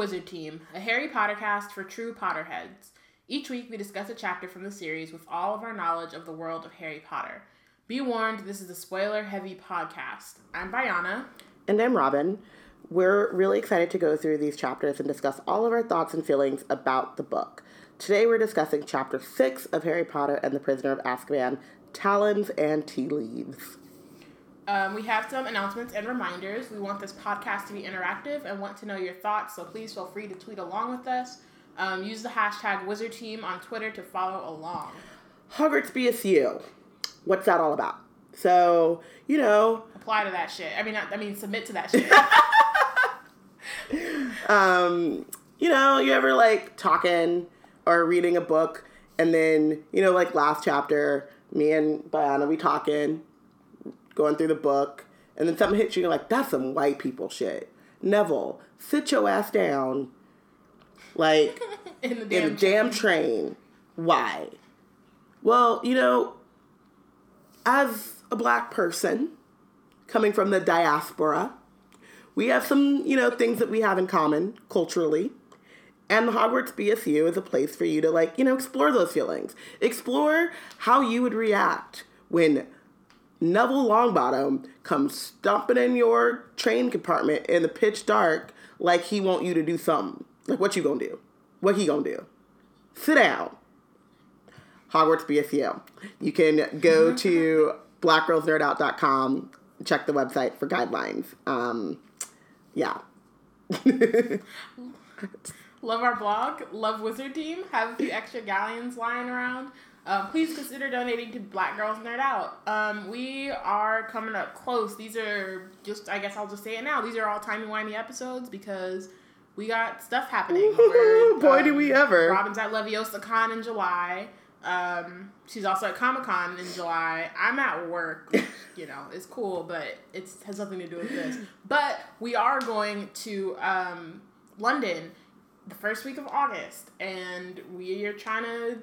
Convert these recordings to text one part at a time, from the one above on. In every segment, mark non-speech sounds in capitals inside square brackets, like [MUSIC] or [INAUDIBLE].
Wizard Team, a Harry Potter cast for true Potterheads. Each week we discuss a chapter from the series with all of our knowledge of the world of Harry Potter. Be warned, this is a spoiler heavy podcast. I'm Bayana. And I'm Robin. We're really excited to go through these chapters and discuss all of our thoughts and feelings about the book. Today we're discussing chapter 6 of Harry Potter and the Prisoner of Azkaban Talons and Tea Leaves. Um, we have some announcements and reminders. We want this podcast to be interactive and want to know your thoughts, so please feel free to tweet along with us. Um, use the hashtag Wizard Team on Twitter to follow along. Hogwarts BSU. What's that all about? So, you know. Apply to that shit. I mean, I, I mean, submit to that [LAUGHS] shit. um, you know, you ever like talking or reading a book and then, you know, like last chapter, me and Bayana, we talking, going through the book, and then something hits you, you're like, that's some white people shit. Neville, sit your ass down. Like, [LAUGHS] in the damn, in the damn train. Why? Well, you know, as a black person coming from the diaspora, we have some, you know, things that we have in common culturally. And the Hogwarts BSU is a place for you to, like, you know, explore those feelings. Explore how you would react when Neville Longbottom comes stomping in your train compartment in the pitch dark like he want you to do something. Like, what you gonna do? What he gonna do? Sit down. Hogwarts BSU. You can go [LAUGHS] to blackgirlsnerdout.com, check the website for guidelines. Um, yeah. [LAUGHS] love our blog, love Wizard Team, have a few extra galleons lying around. Um, please consider donating to Black Girls Nerd Out. Um, we are coming up close. These are just, I guess I'll just say it now. These are all timey wimey episodes because we got stuff happening. Where, Boy, um, do we ever! Robin's at Leviosa Con in July. Um, she's also at Comic Con in July. I'm at work, which, [LAUGHS] you know, it's cool, but it has nothing to do with this. But we are going to um, London the first week of August, and we are trying to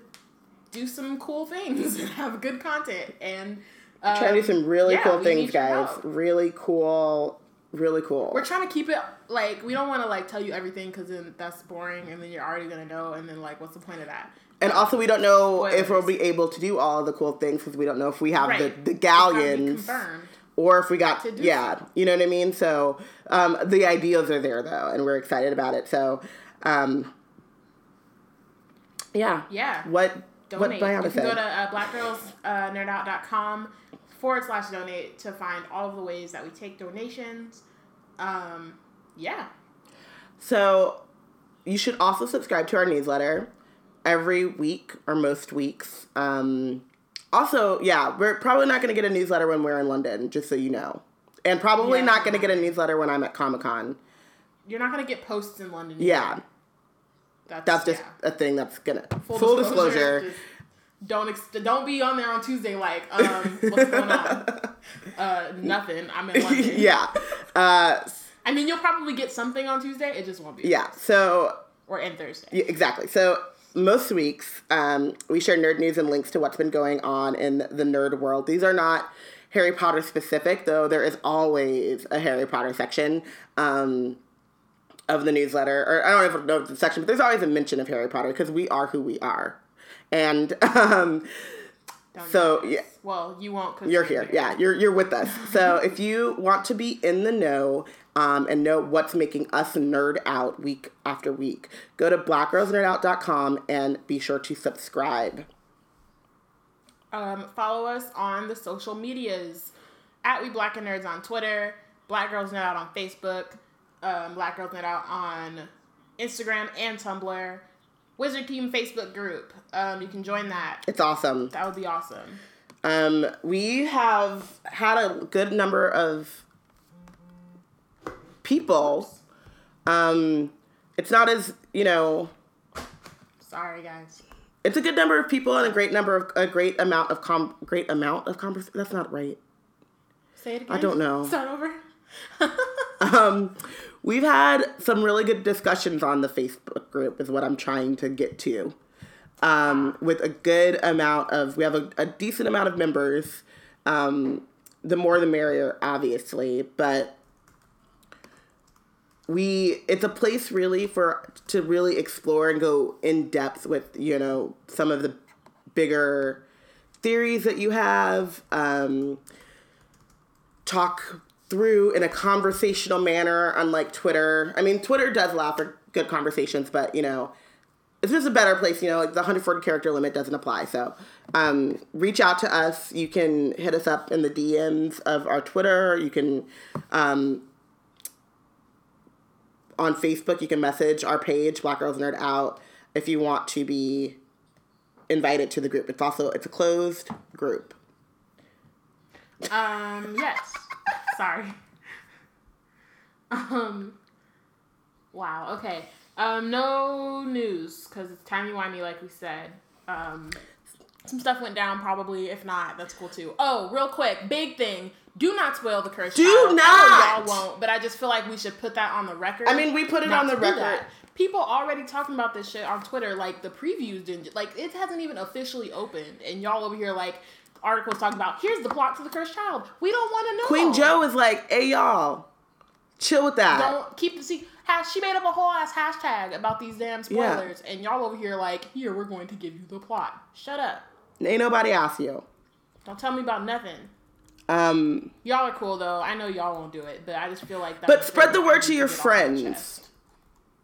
do some cool things [LAUGHS] and have good content and um, try to do some really yeah, cool things, guys. Really cool, really cool. We're trying to keep it like we don't want to like tell you everything because then that's boring, and then you're already gonna know, and then like what's the point of that? And um, also, we don't know if we'll be able to do all the cool things because we don't know if we have right. the the galleons or if we got yeah, you know what I mean. So um, the ideas are there though, and we're excited about it. So um, yeah, yeah. What donate. What you can go to uh, blackgirlsnerdout.com forward slash donate to find all of the ways that we take donations. Um, yeah. So you should also subscribe to our newsletter every week or most weeks. Um, also, yeah, we're probably not going to get a newsletter when we're in London, just so you know. And probably yeah, not going to get a newsletter when I'm at Comic Con. You're not going to get posts in London. Yeah. Either. That's, that's just yeah. a thing that's gonna full, full disclosure. disclosure don't ex- don't be on there on Tuesday like um what's going on? [LAUGHS] uh, nothing. I'm in London. [LAUGHS] yeah. Uh, I mean, you'll probably get something on Tuesday. It just won't be. Yeah. So. Or in Thursday. Yeah, exactly. So most weeks, um, we share nerd news and links to what's been going on in the nerd world. These are not Harry Potter specific, though. There is always a Harry Potter section. Um, of the newsletter, or I don't know if the section, but there's always a mention of Harry Potter because we are who we are, and [LAUGHS] um, so yeah. Well, you won't. you you're here. here. Yeah, you're you're with us. [LAUGHS] so if you want to be in the know. Um, and know what's making us nerd out week after week. Go to blackgirlsnerdout.com and be sure to subscribe. Um, follow us on the social medias at We Black and Nerds on Twitter, Black Girls Nerd Out on Facebook, um, Black Girls Nerd Out on Instagram and Tumblr. Wizard Team Facebook group. Um, you can join that. It's awesome. That would be awesome. Um, we have had a good number of people. Um, it's not as you know. Sorry, guys. It's a good number of people and a great number of a great amount of com great amount of conversation. That's not right. Say it again. I don't know. Start over. [LAUGHS] um, we've had some really good discussions on the Facebook group, is what I'm trying to get to. Um, with a good amount of, we have a, a decent amount of members. Um, the more the merrier, obviously, but we it's a place really for to really explore and go in depth with you know some of the bigger theories that you have um, talk through in a conversational manner unlike twitter i mean twitter does allow for good conversations but you know it's just a better place you know like the 140 character limit doesn't apply so um, reach out to us you can hit us up in the dms of our twitter you can um, on Facebook, you can message our page, Black Girls Nerd Out, if you want to be invited to the group. It's also it's a closed group. Um. Yes. Sorry. [LAUGHS] Um. Wow. Okay. Um. No news because it's timey wimey, like we said. Um. Some stuff went down, probably. If not, that's cool too. Oh, real quick, big thing. Do not spoil the curse. Do child. not! I y'all won't, but I just feel like we should put that on the record. I mean, we put it not on the record. that. People already talking about this shit on Twitter. Like the previews didn't. Like it hasn't even officially opened, and y'all over here like articles talking about here's the plot to the cursed child. We don't want to know. Queen Jo is like, hey y'all, chill with that. don't keep the secret. She made up a whole ass hashtag about these damn Yeah. spoilers, and y'all over here like, here we're going to give you the plot. Shut up. Ain't nobody asked you. Don't tell me about nothing. Um, Y'all are cool though. I know y'all won't do it, but I just feel like. That but spread the word to your get off my friends.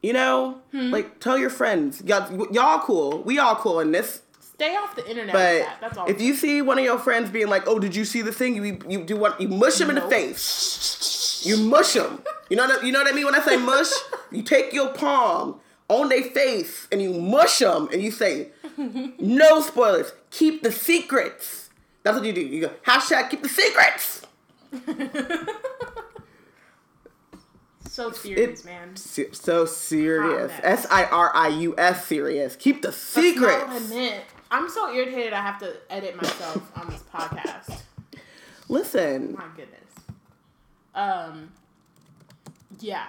You know, Hmm. like tell your friends. Y'all, y'all cool. We all cool in this. Stay off the internet. But that. That's all. if you see one of your friends being like, "Oh, did you see the thing?" You you do what? You mush them in the face. You mush them. You know that you know what I mean when I say mush. you take your palm on their face and you mush them and you say, [LAUGHS] "No spoilers. Keep the secrets." That's what you do. You go hashtag keep the secrets. [LAUGHS] so serious, It- man. So serious. S I R I U S serious. Keep the That's not secrets. what I meant. I'm so irritated. I have to edit myself on this podcast. Listen. My goodness. Um. Yeah.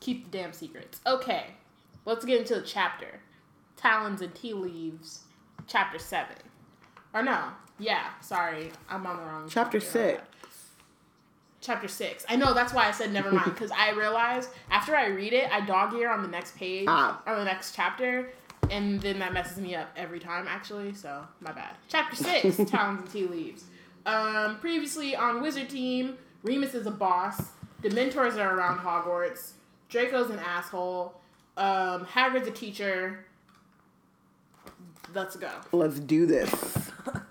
Keep the damn secrets. Okay. Let's get into the chapter. Talons and tea leaves, chapter seven. Or no? Yeah. Sorry, I'm on the wrong. Chapter six. Chapter six. I know that's why I said never mind because I realized after I read it, I dog ear on the next page Ah. or the next chapter, and then that messes me up every time. Actually, so my bad. Chapter six. [LAUGHS] Talons and tea leaves. Um, previously on Wizard Team, Remus is a boss. Dementors are around Hogwarts. Draco's an asshole. Um, Hagrid's a teacher. Let's go. Let's do this. [LAUGHS]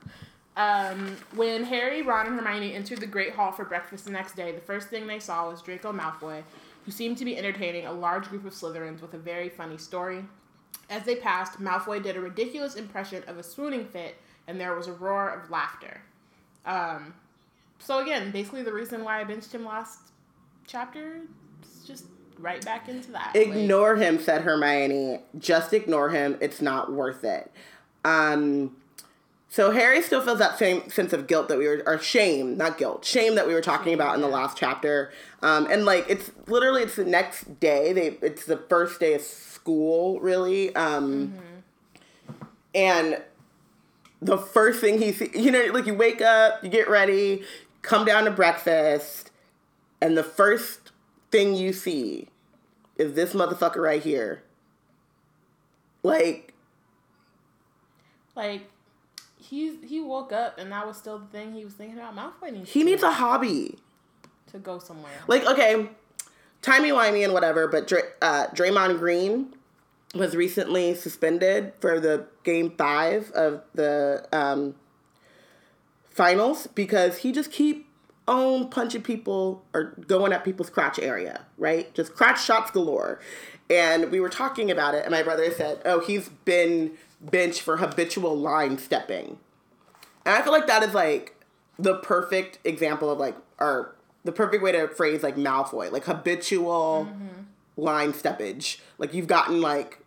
Um, when Harry, Ron, and Hermione entered the Great Hall for breakfast the next day, the first thing they saw was Draco Malfoy, who seemed to be entertaining a large group of Slytherins with a very funny story. As they passed, Malfoy did a ridiculous impression of a swooning fit, and there was a roar of laughter. Um, so again, basically the reason why I benched him last chapter is just right back into that. Like, Ignore him, said Hermione. Just ignore him. It's not worth it. Um, so Harry still feels that same sense of guilt that we were, or shame, not guilt, shame that we were talking about in the last chapter. Um, and like it's literally it's the next day. They it's the first day of school, really. Um, and the first thing he see, you know, like you wake up, you get ready, come down to breakfast, and the first thing you see is this motherfucker right here. Like, like he he woke up and that was still the thing he was thinking about. Malfoy needs he needs a hobby. to go somewhere. Like, okay, timey wimey and whatever, but Dray- uh, Draymond Green was recently suspended for the game five of the um, finals because he just keep on punching people or going at people's crotch area, right? Just crotch shots galore. And we were talking about it, and my brother said, "Oh, he's been benched for habitual line stepping." And I feel like that is like the perfect example of like, or the perfect way to phrase like Malfoy, like habitual mm-hmm. line steppage. Like you've gotten like,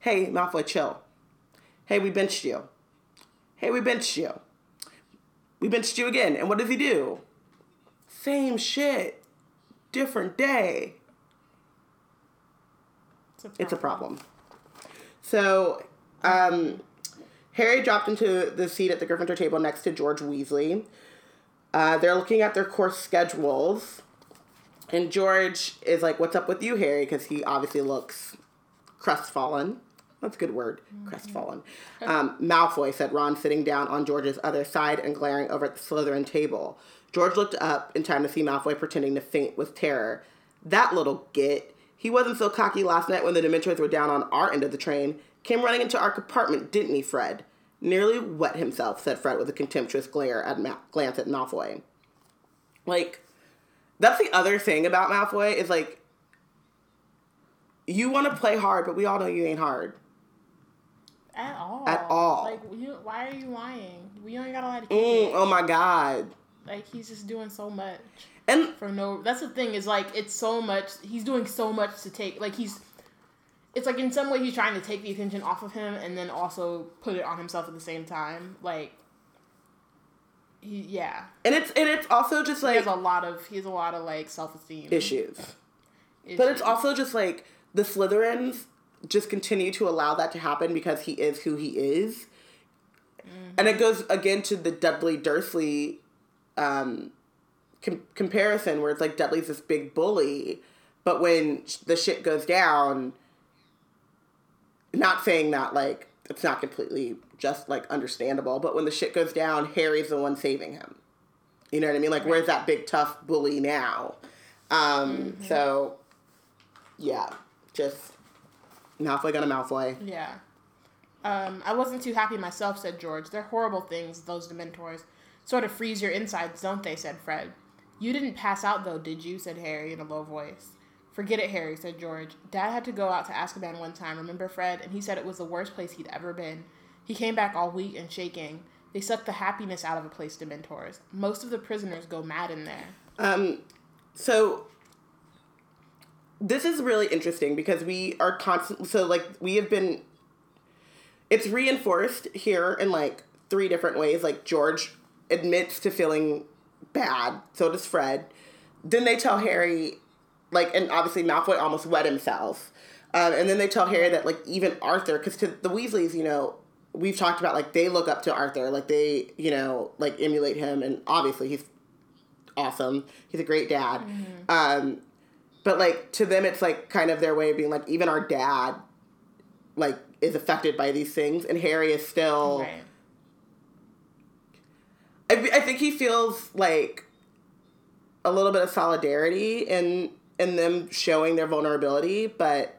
hey Malfoy, chill. Hey, we benched you. Hey, we benched you. We benched you again. And what does he do? Same shit, different day. It's a problem. So, um, Harry dropped into the seat at the Gryffindor table next to George Weasley. Uh, they're looking at their course schedules. And George is like, "What's up with you, Harry?" Because he obviously looks crestfallen. That's a good word, crestfallen. Um, Malfoy said Ron sitting down on George's other side and glaring over at the Slytherin table. George looked up in time to see Malfoy pretending to faint with terror. That little git. He wasn't so cocky last night when the Dementors were down on our end of the train. Came running into our compartment, didn't he, Fred? Nearly wet himself, said Fred with a contemptuous glare at Ma- glance at Malfoy. Like, that's the other thing about Malfoy is like, you want to play hard, but we all know you ain't hard. At all. At all. Like, you, why are you lying? We only got a lot of Mm, oh my god. Like, he's just doing so much And for no. That's the thing is like it's so much. He's doing so much to take. Like he's. It's like in some way he's trying to take the attention off of him and then also put it on himself at the same time. Like. He, yeah, and it's and it's also just like he has a lot of he has a lot of like self esteem issues. But it's also just like the Slytherins just continue to allow that to happen because he is who he is. And it goes again to the Dudley Dursley um, com- comparison where it's like Dudley's this big bully, but when sh- the shit goes down, not saying that like it's not completely just like understandable, but when the shit goes down, Harry's the one saving him. You know what I mean? Like, where's that big tough bully now? Um, So, yeah, just Malfoy got a Malfoy. Yeah. Um, I wasn't too happy myself, said George. They're horrible things, those Dementors. Sort of freeze your insides, don't they? said Fred. You didn't pass out, though, did you? said Harry in a low voice. Forget it, Harry, said George. Dad had to go out to Azkaban one time, remember, Fred? And he said it was the worst place he'd ever been. He came back all weak and shaking. They suck the happiness out of a place, Dementors. Most of the prisoners go mad in there. Um, so this is really interesting because we are constant. So like we have been. It's reinforced here in like three different ways. Like George admits to feeling bad. So does Fred. Then they tell Harry, like, and obviously Malfoy almost wet himself. Um, and then they tell Harry that like even Arthur, because to the Weasleys, you know, we've talked about like they look up to Arthur, like they, you know, like emulate him, and obviously he's awesome. He's a great dad. Um, but like to them, it's like kind of their way of being like, even our dad, like, is affected by these things, and Harry is still. Right. I, I think he feels like a little bit of solidarity in in them showing their vulnerability, but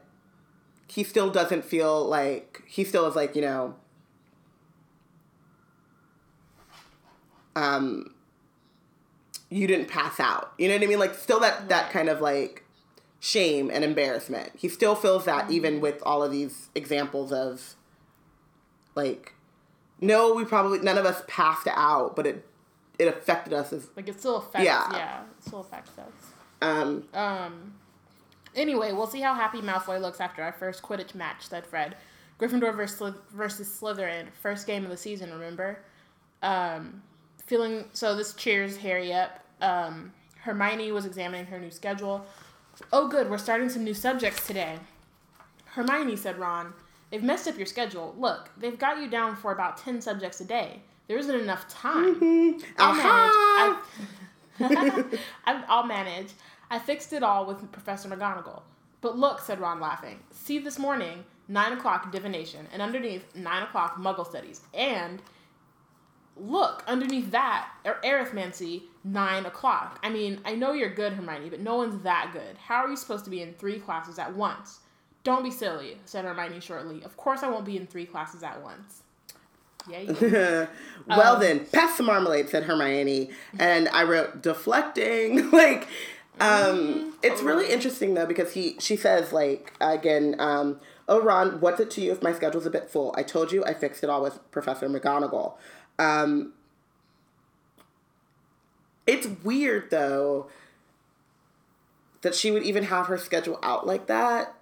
he still doesn't feel like he still is like you know. Um, you didn't pass out. You know what I mean? Like still that that kind of like shame and embarrassment. He still feels that even with all of these examples of like no, we probably none of us passed out, but it it affected us as Like, it still affects, Yeah. yeah, it still affects us. Um Um. Anyway, we'll see how happy Malfoy looks after our first Quidditch match," said Fred. Gryffindor versus, versus Slytherin, first game of the season. Remember? Um, feeling so. This cheers Harry up. Um, Hermione was examining her new schedule. Oh, good, we're starting some new subjects today. Hermione said, Ron, they've messed up your schedule. Look, they've got you down for about ten subjects a day. There isn't enough time. I'll Aha! manage. I, I'll manage. [LAUGHS] I fixed it all with Professor McGonagall. But look, said Ron, laughing. See this morning, 9 o'clock divination, and underneath, 9 o'clock muggle studies. And look, underneath that, er- arithmancy, 9 o'clock. I mean, I know you're good, Hermione, but no one's that good. How are you supposed to be in three classes at once? Don't be silly, said Hermione shortly. Of course I won't be in three classes at once. Yeah, [LAUGHS] well Um, then, pass the marmalade, said Hermione. And I wrote deflecting. [LAUGHS] like, um, it's really interesting though because he she says like again, um, oh Ron, what's it to you if my schedule's a bit full? I told you I fixed it all with Professor McGonagall. Um, it's weird though that she would even have her schedule out like that.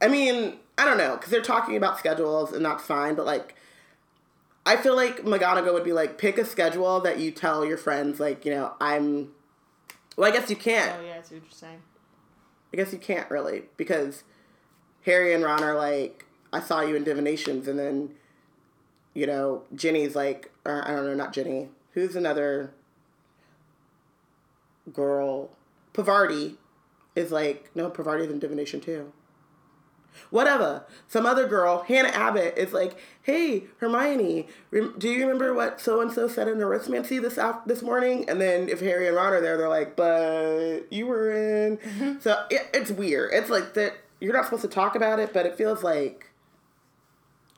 I mean, I don't know, because they're talking about schedules and that's fine, but like, I feel like McGonagall would be like, pick a schedule that you tell your friends, like, you know, I'm. Well, I guess you can't. Oh, yeah, I see what you're saying. I guess you can't really, because Harry and Ron are like, I saw you in divinations, and then, you know, Ginny's like, or I don't know, not Ginny. Who's another girl? Pavarti is like, no, Pavarti's in divination too. Whatever. Some other girl, Hannah Abbott, is like, "Hey, Hermione, rem- do you remember what so and so said in arithmancy this af- this morning?" And then if Harry and Ron are there, they're like, "But you were in." Mm-hmm. So it, it's weird. It's like that you're not supposed to talk about it, but it feels like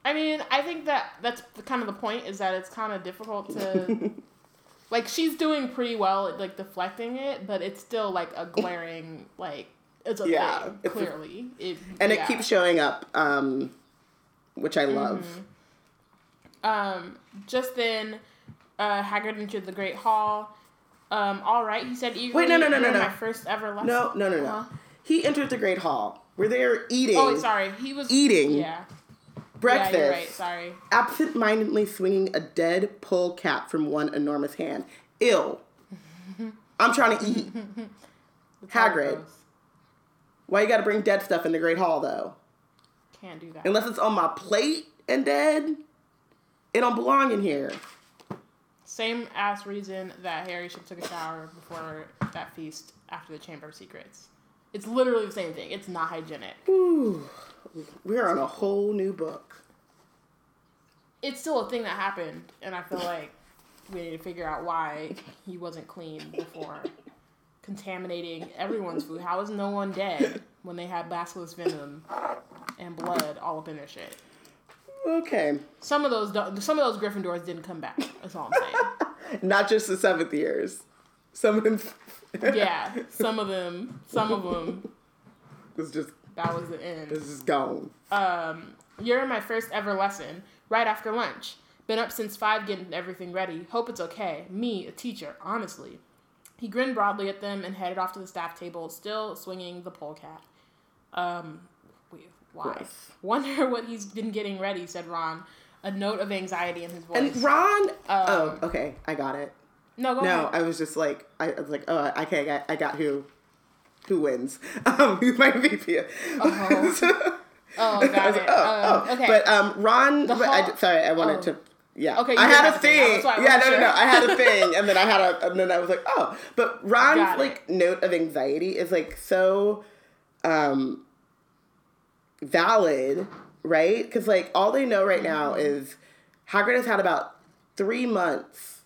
I mean, I think that that's the, kind of the point is that it's kind of difficult to. [LAUGHS] like she's doing pretty well at like deflecting it, but it's still like a glaring like it's a Yeah, thing it's a- clearly. it, and yeah. it keeps showing up, um, which I love. Um, just then, uh, Hagrid entered the Great Hall. Um, all right, he said eagerly. Wait, no, no, no, no, no. My first ever lesson. No, no, no, no. Huh? He entered the Great Hall where they are eating Oh, sorry. He was Eating. Yeah. breakfast. Yeah, right. Sorry. absent-mindedly swinging a dead pole cat from one enormous hand. Ill. [LAUGHS] I'm trying to eat. Hagrid. Why you gotta bring dead stuff in the Great Hall though? Can't do that. Unless it's on my plate and dead, it don't belong in here. Same ass reason that Harry should have took a shower before that feast after the Chamber of Secrets. It's literally the same thing. It's not hygienic. Ooh, we're on a whole new book. It's still a thing that happened, and I feel like we need to figure out why he wasn't clean before contaminating everyone's food. How is no one dead when they had basilisk venom and blood all up in their shit? Okay, Some of those, some of those Gryffindors didn't come back. That's all I'm saying. [LAUGHS] not just the seventh years. Some of them. [LAUGHS] Yeah, some of them, some of them, was just that was the end. this is gone. um, you're in my first ever lesson right after lunch. Been up since five getting everything ready. Hope it's okay. Me, a teacher, honestly. He grinned broadly at them and headed off to the staff table, still swinging the polecat. Um, why? Gross. Wonder [LAUGHS] what he's been getting ready, said Ron, a note of anxiety in his voice. And Ron. oh, Um, okay, I got it. no, go No, ahead. I was just like, I was like, oh, okay, I got, I got who, who wins? [LAUGHS] Um, who's my VP? Oh. [LAUGHS] Oh, got it. oh, um, oh. okay. But um, Ron, but I, sorry, I wanted oh. to. Yeah. Okay, I had a thing. thing. That's why I Yeah, no, no, no. I had a [LAUGHS] thing, and then I had a, and then I was like, oh. But Ron's Got it. like note of anxiety is like so, um, valid, right? Because like all they know right now Mm-hmm. is Hagrid has had about three months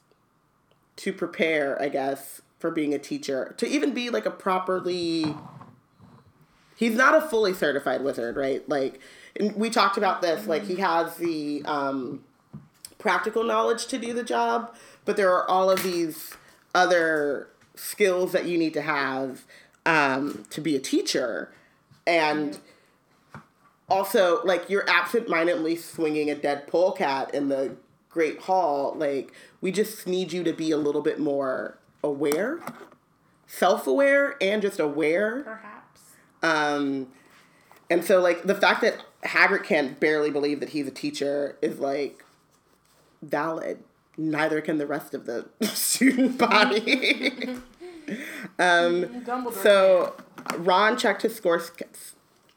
to prepare, I guess, for being a teacher to even be like a properly. He's not a fully certified wizard, right? Like, and we talked about this. Like, he has the um, practical knowledge to do the job, but there are all of these other skills that you need to have um, to be a teacher, and also like you're absent-mindedly swinging a dead polecat in the great hall. Like, we just need you to be a little bit more aware, self-aware, and just aware. Perhaps. Um, and so like the fact that Hagrid can't barely believe that he's a teacher is like valid. Neither can the rest of the [LAUGHS] student body. Um, [LAUGHS] Dumbledore. so Ron checked his course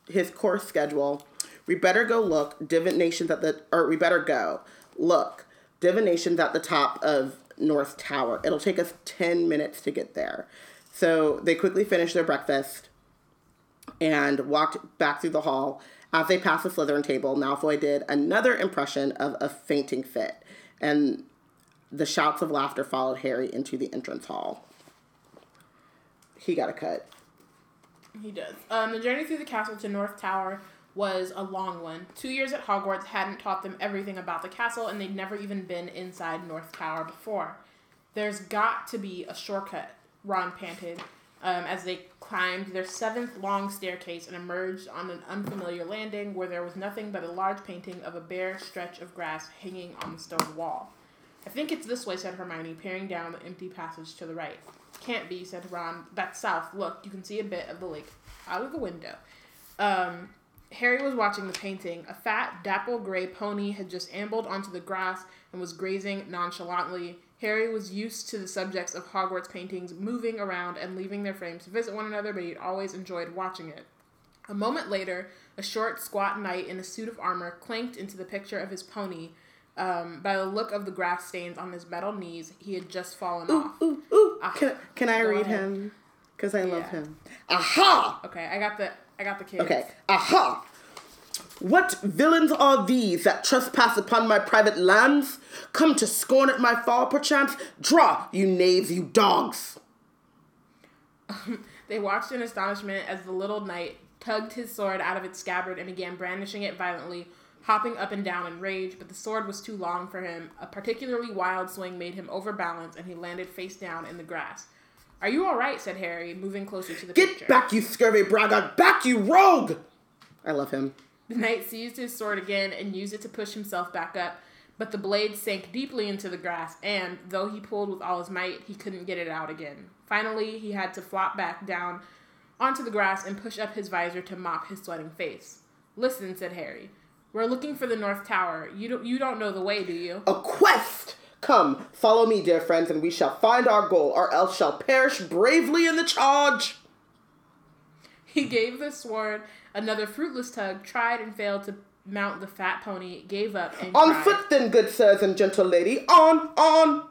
his course schedule. We better go look divinations at the or we better go look divinations at the top of North Tower. It'll take us ten minutes to get there. So they quickly finished their breakfast and walked back through the hall. As they passed the Slytherin table, Malfoy did another impression of a fainting fit, and the shouts of laughter followed Harry into the entrance hall. He got a cut. He does. Um, the journey through the castle to North Tower was a long one. Two years at Hogwarts hadn't taught them everything about the castle, and they'd never even been inside North Tower before. There's got to be a shortcut, Ron panted, um, as they climbed their seventh long staircase and emerged on an unfamiliar landing where there was nothing but a large painting of a bare stretch of grass hanging on the stone wall. I think it's this way, said Hermione, peering down the empty passage to the right. Can't be, said Ron. That's south. Look, you can see a bit of the lake out of the window. Um, Harry was watching the painting. A fat, dapple gray pony had just ambled onto the grass and was grazing nonchalantly. Harry was used to the subjects of Hogwarts paintings moving around and leaving their frames to visit one another, but he'd always enjoyed watching it. A moment later, a short, squat knight in a suit of armor clanked into the picture of his pony. Um, by the look of the grass stains on his metal knees, he had just fallen off. Ooh, ooh. Ah, Can, can I read ahead. him? because I love him. Aha! Okay, I got the I got the kids. Okay, aha! What villains are these that trespass upon my private lands? Come to scorn at my fall, perchance? Draw, you knaves, you dogs! [LAUGHS] They watched in astonishment as the little knight tugged his sword out of its scabbard and began brandishing it violently, hopping up and down in rage, but the sword was too long for him. A particularly wild swing made him overbalance, and he landed face down in the grass. Are you all right? said Harry, moving closer to the Get picture. back, you scurvy braggart! Back, you rogue! I love him. The knight seized his sword again and used it to push himself back up, but the blade sank deeply into the grass, and though he pulled with all his might, he couldn't get it out again. Finally, he had to flop back down onto the grass and push up his visor to mop his sweating face. Listen, said Harry. We're looking for the North Tower. You don't, you don't know the way, do you? A quest! Come, follow me, dear friends, and we shall find our goal, or else shall perish bravely in the charge! He gave the sword another fruitless tug, tried and failed to mount the fat pony, gave up, and On cried. foot then, good sirs and gentle lady, on, on!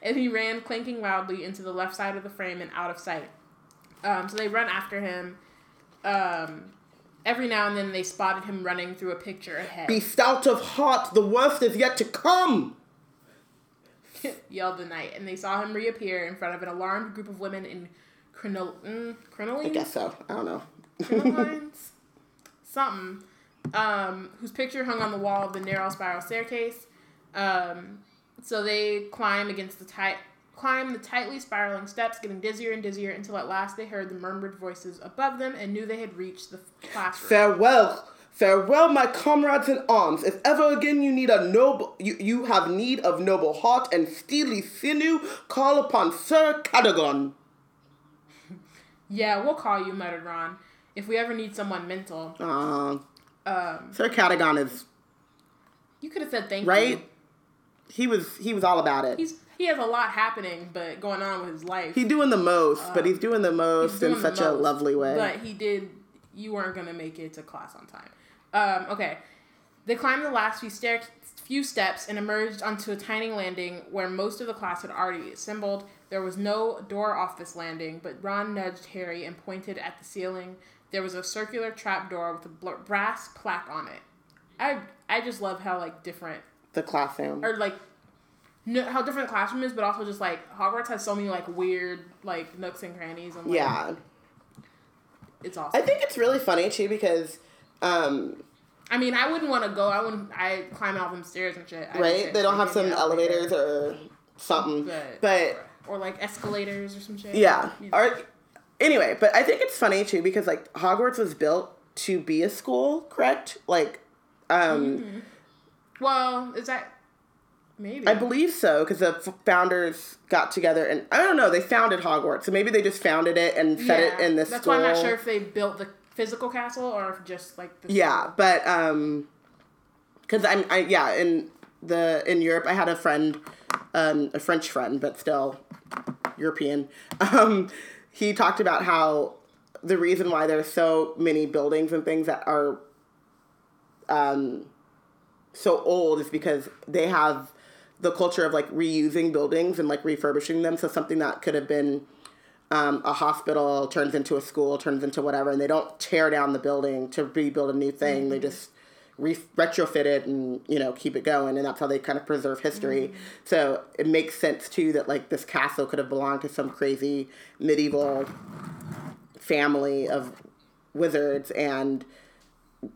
and he ran clanking loudly into the left side of the frame and out of sight. Um, so they run after him. Um, every now and then they spotted him running through a picture ahead. Be stout of heart, the worst is yet to come! [LAUGHS] yelled the knight, and they saw him reappear in front of an alarmed group of women in crinol- mm, I guess so. I don't know. crinolines? [LAUGHS] Something. Um, whose picture hung on the wall of the narrow spiral staircase. Um, so they climb against the tight, climb the tightly spiraling steps, getting dizzier and dizzier until at last they heard the murmured voices above them and knew they had reached the classroom. Farewell, farewell, my comrades in arms. If ever again you need a noble, you, you have need of noble heart and steely sinew, call upon Sir Cadogan. Yeah, we'll call you, muttered Ron. If we ever need someone mental, Uh, um, Sir Cadogan is you could have said thank you. right. He was he was all about it. He's he has a lot happening, but going on with his life. He's doing the most, but he's doing the most doing in such a lovely way. But he did. You weren't gonna make it to class on time. Um, okay, they climbed the last few stair few steps and emerged onto a tiny landing where most of the class had already assembled. There was no door off this landing, but Ron nudged Harry and pointed at the ceiling. There was a circular trap door with a bl- brass plaque on it. I I just love how like different the classroom. or like no, how different the classroom is, but also just like Hogwarts has so many like weird like nooks and crannies and like, yeah, it's awesome. I think it's really funny too because, um, I mean, I wouldn't want to go. I wouldn't. I climb out them stairs and shit. I right? They don't have some elevators or something, but, but or like escalators or some shit. Yeah. You know. Or, anyway, but I think it's funny too because like Hogwarts was built to be a school, correct? Like, um, Mm-hmm. Well, is that maybe? I believe so because the f- founders got together and I don't know. They founded Hogwarts, so maybe they just founded it and set it in this That's school. why I'm not sure if they built the physical castle or if just like the Yeah, but um, because I'm I yeah in the in Europe I had a friend, um, a French friend, but still European. Um, he talked about how the reason why there's so many buildings and things that are um so old is because they have the culture of like reusing buildings and like refurbishing them. So something that could have been um, a hospital turns into a school, turns into whatever, and they don't tear down the building to rebuild a new thing. They just re- retrofit it and you know keep it going, and that's how they kind of preserve history. So it makes sense too that like this castle could have belonged to some crazy medieval family of wizards, and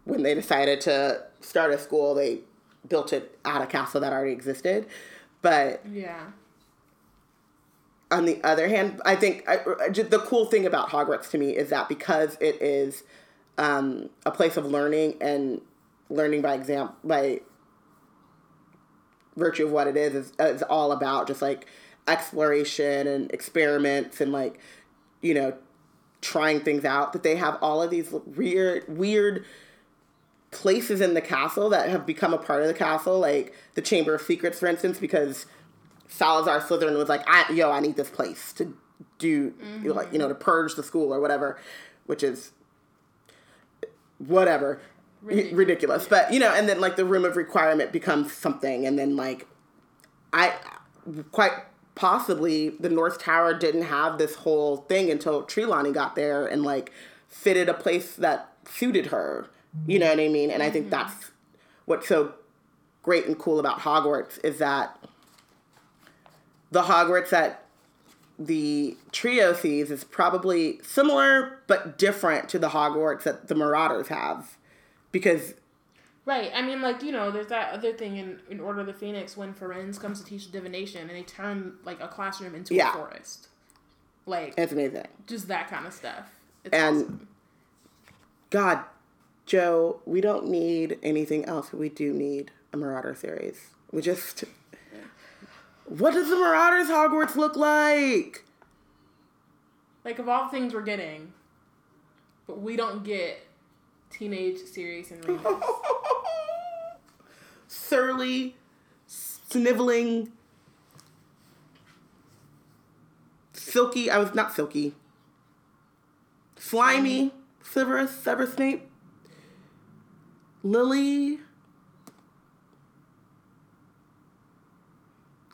when they decided to start a school, they built it at a castle that already existed. But Yeah. on the other hand, I think I, I- the cool thing about Hogwarts to me is that because it is um, a place of learning and learning by example by virtue of what it is is, is all about just like exploration and experiments and like you know trying things out that they have all of these weird weird places in the castle that have become a part of the castle like the chamber of secrets for instance because Salazar Slytherin was like, I, "Yo, I need this place to do, mm-hmm. like, you know, to purge the school or whatever," which is whatever ridiculous. ridiculous. But you know, and then like the room of requirement becomes something, and then like I quite possibly the North Tower didn't have this whole thing until Trelawney got there and like fitted a place that suited her. You know what I mean? And I think mm-hmm. that's what's so great and cool about Hogwarts is that the Hogwarts that the trio sees is probably similar but different to the Hogwarts that the Marauders have. Because Right. I mean, like you know, there's that other thing in in Order of the Phoenix when Firenze comes to teach divination and they turn like a classroom into Yeah. a forest. Like it's amazing. just that kind of stuff. It's And- awesome. God, Jo, we don't need anything else. We do need a Marauder series. We just. What does the Marauders Hogwarts look like? like of all the things we're getting, but we don't get teenage Sirius and Remus. Surly, sniveling, silky. I was not silky. Slimy, Severus, Severus Snape, Lily.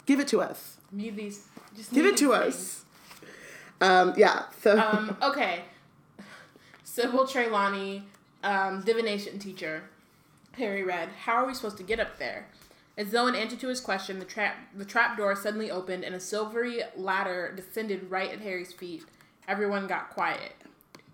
Give it to us. need these. Just Give it to these us. Um, yeah. So um, okay. [LAUGHS] Sybil Trelawney, um, divination teacher, Harry read, How are we supposed to get up there? As though in answer to his question, the trap the trap door suddenly opened and a silvery ladder descended right at Harry's feet. Everyone got quiet.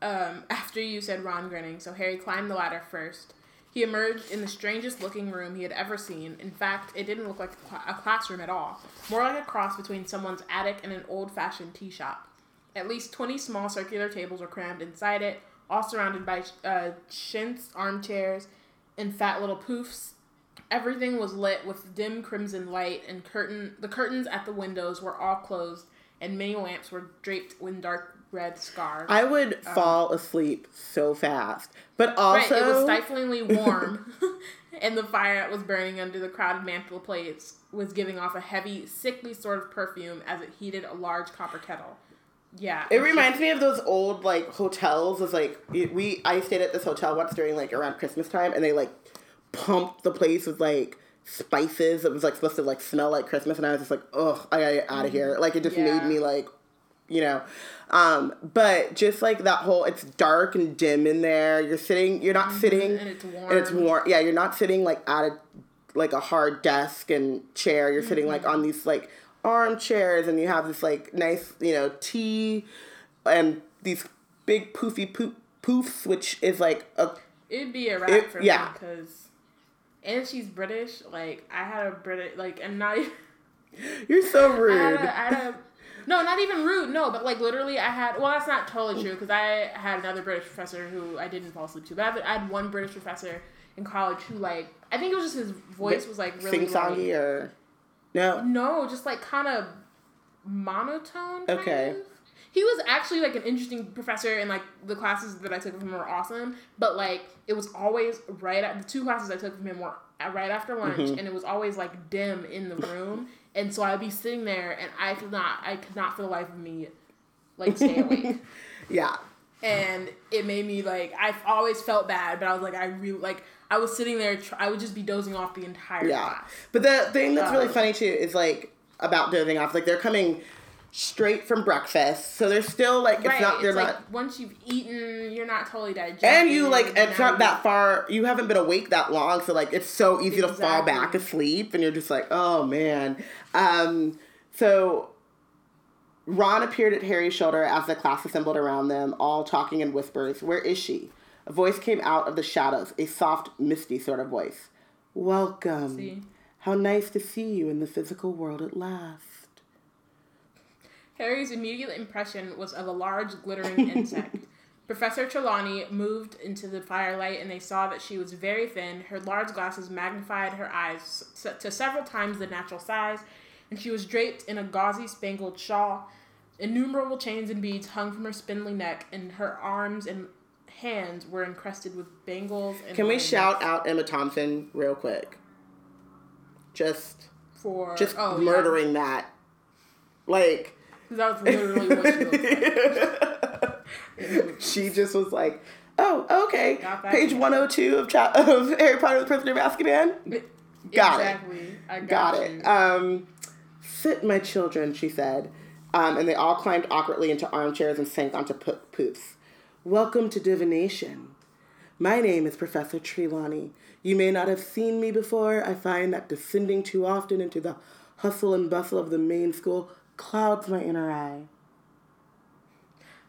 Um, [LAUGHS] after you said Ron grinning, so Harry climbed the ladder first. He emerged in the strangest looking room he had ever seen. In fact, it didn't look like a a classroom at all, more like a cross between someone's attic and an old fashioned tea shop. At least 20 small circular tables were crammed inside it, all surrounded by uh, chintz armchairs and fat little poofs. Everything was lit with dim crimson light, and curtain the curtains at the windows were all closed, and many lamps were draped in dark red scarves. I would fall asleep so fast, but also Right, it was stiflingly [LAUGHS] warm, [LAUGHS] and the fire that was burning under the crowded mantel plates was giving off a heavy, sickly sort of perfume as it heated a large copper kettle. Yeah, It reminds me of those old like hotels. It's like we I stayed at this hotel once during like around Christmas time, and they like pumped the place with like spices. It was like supposed to like smell like Christmas, and I was just like, ugh, I gotta get out of here. Like it just Yeah. made me like, you know, um, but just like that whole it's dark and dim in there. You're sitting, you're not sitting, and it's warm. and it's warm. Yeah, you're not sitting like at a like a hard desk and chair. You're sitting like Mm-hmm. on these like armchairs, and you have this like nice you know tea and these big poofy poo- poofs, which is like a It'd be a wrap It- for yeah. me because, and she's British. Like I had a British like, and not. even- [LAUGHS] you're so [LAUGHS] I rude. had, a, I had a, no, not even rude. No, but like literally, I had. Well, that's not totally true because I had another British professor who I didn't fall asleep to. But I had, I had one British professor in college who like I think it was just his voice was like really sing songy or no? No, just like kind of monotone. Kind Okay. Of. He was actually like an interesting professor, and like the classes that I took from him were awesome. But like it was always right at the two classes I took from him were right after lunch, Mm-hmm. and it was always like dim in the room, and so I'd be sitting there, and I could not, I could not for the life of me, like stay awake. [LAUGHS] Yeah. and it made me like I've always felt bad, but I was like I really like I was sitting there, tr- I would just be dozing off the entire Yeah. class. But the thing that's really Um, funny too is like about dozing off. Like they're coming straight from breakfast, so they're still like it's right. not. They're it's not. like once you've eaten, you're not totally digested. and you like it's not that far. You haven't been awake that long, so like it's so easy to fall back asleep, and you're just like, oh man. Um, so Ron appeared at Harry's shoulder as the class assembled around them, all talking in whispers. Where is she? A voice came out of the shadows, a soft, misty sort of voice. Welcome. See? How nice to see you in the physical world at last. Harry's immediate impression was of a large glittering [LAUGHS] insect. Professor Trelawney moved into the firelight and they saw that she was very thin. Her large glasses magnified her eyes to several times the natural size, and she was draped in a gauzy spangled shawl. Innumerable chains and beads hung from her spindly neck, and her arms and hands were encrusted with bangles and Can we rings shout out Emma Thompson real quick? Just for just oh, yeah. murdering that. Like that was literally what she looked like. [LAUGHS] she just was like, "Oh, okay." Page one hundred two of cha- of [LAUGHS] Harry Potter: The Prisoner of Azkaban. Got it. exactly. I got, Got it. Um, Sit, my children, she said. Um, and they all climbed awkwardly into armchairs and sank onto po- poofs. Welcome to divination. My name is Professor Trelawney. You may not have seen me before. I find that descending too often into the hustle and bustle of the main school clouds my inner eye.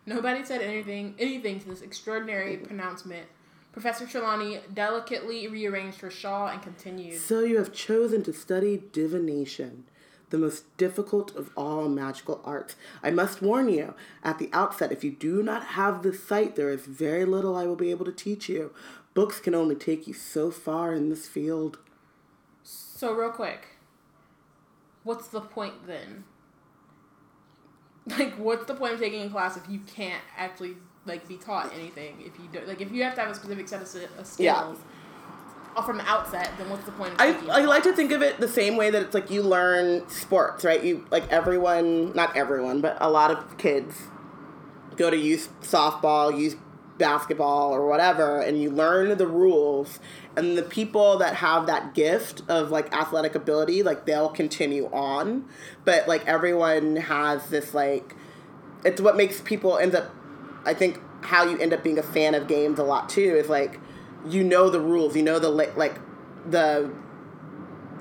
Nobody said anything anything to this extraordinary pronouncement. Professor Trelawney delicately rearranged her shawl and continued. So you have chosen to study divination, the most difficult of all magical arts. I must warn you at the outset if you do not have the sight, there is very little I will be able to teach you. Books can only take you so far in this field. So real quick, what's the point then? Like, what's the point of taking a class if you can't actually like be taught anything? If you don't, like, if you have to have a specific set of, skills Yeah. Uh, from the outset, then what's the point? Of I, taking like to think of it the same way that it's like you learn sports, right? You like everyone, not everyone, but a lot of kids go to youth softball, youth basketball, or whatever, and you learn the rules. And the people that have that gift of like athletic ability, like they'll continue on. But like everyone has this like, it's what makes people end up. I think how you end up being a fan of games a lot too is like, you know the rules, you know the li- like the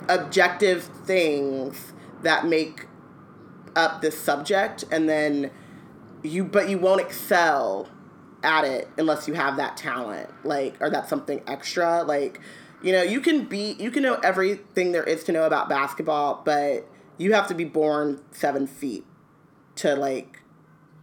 objective things that make up this subject and then you but you won't excel at it unless you have that talent like or that's something extra. Like you know you can be you can know everything there is to know about basketball but you have to be born seven feet to like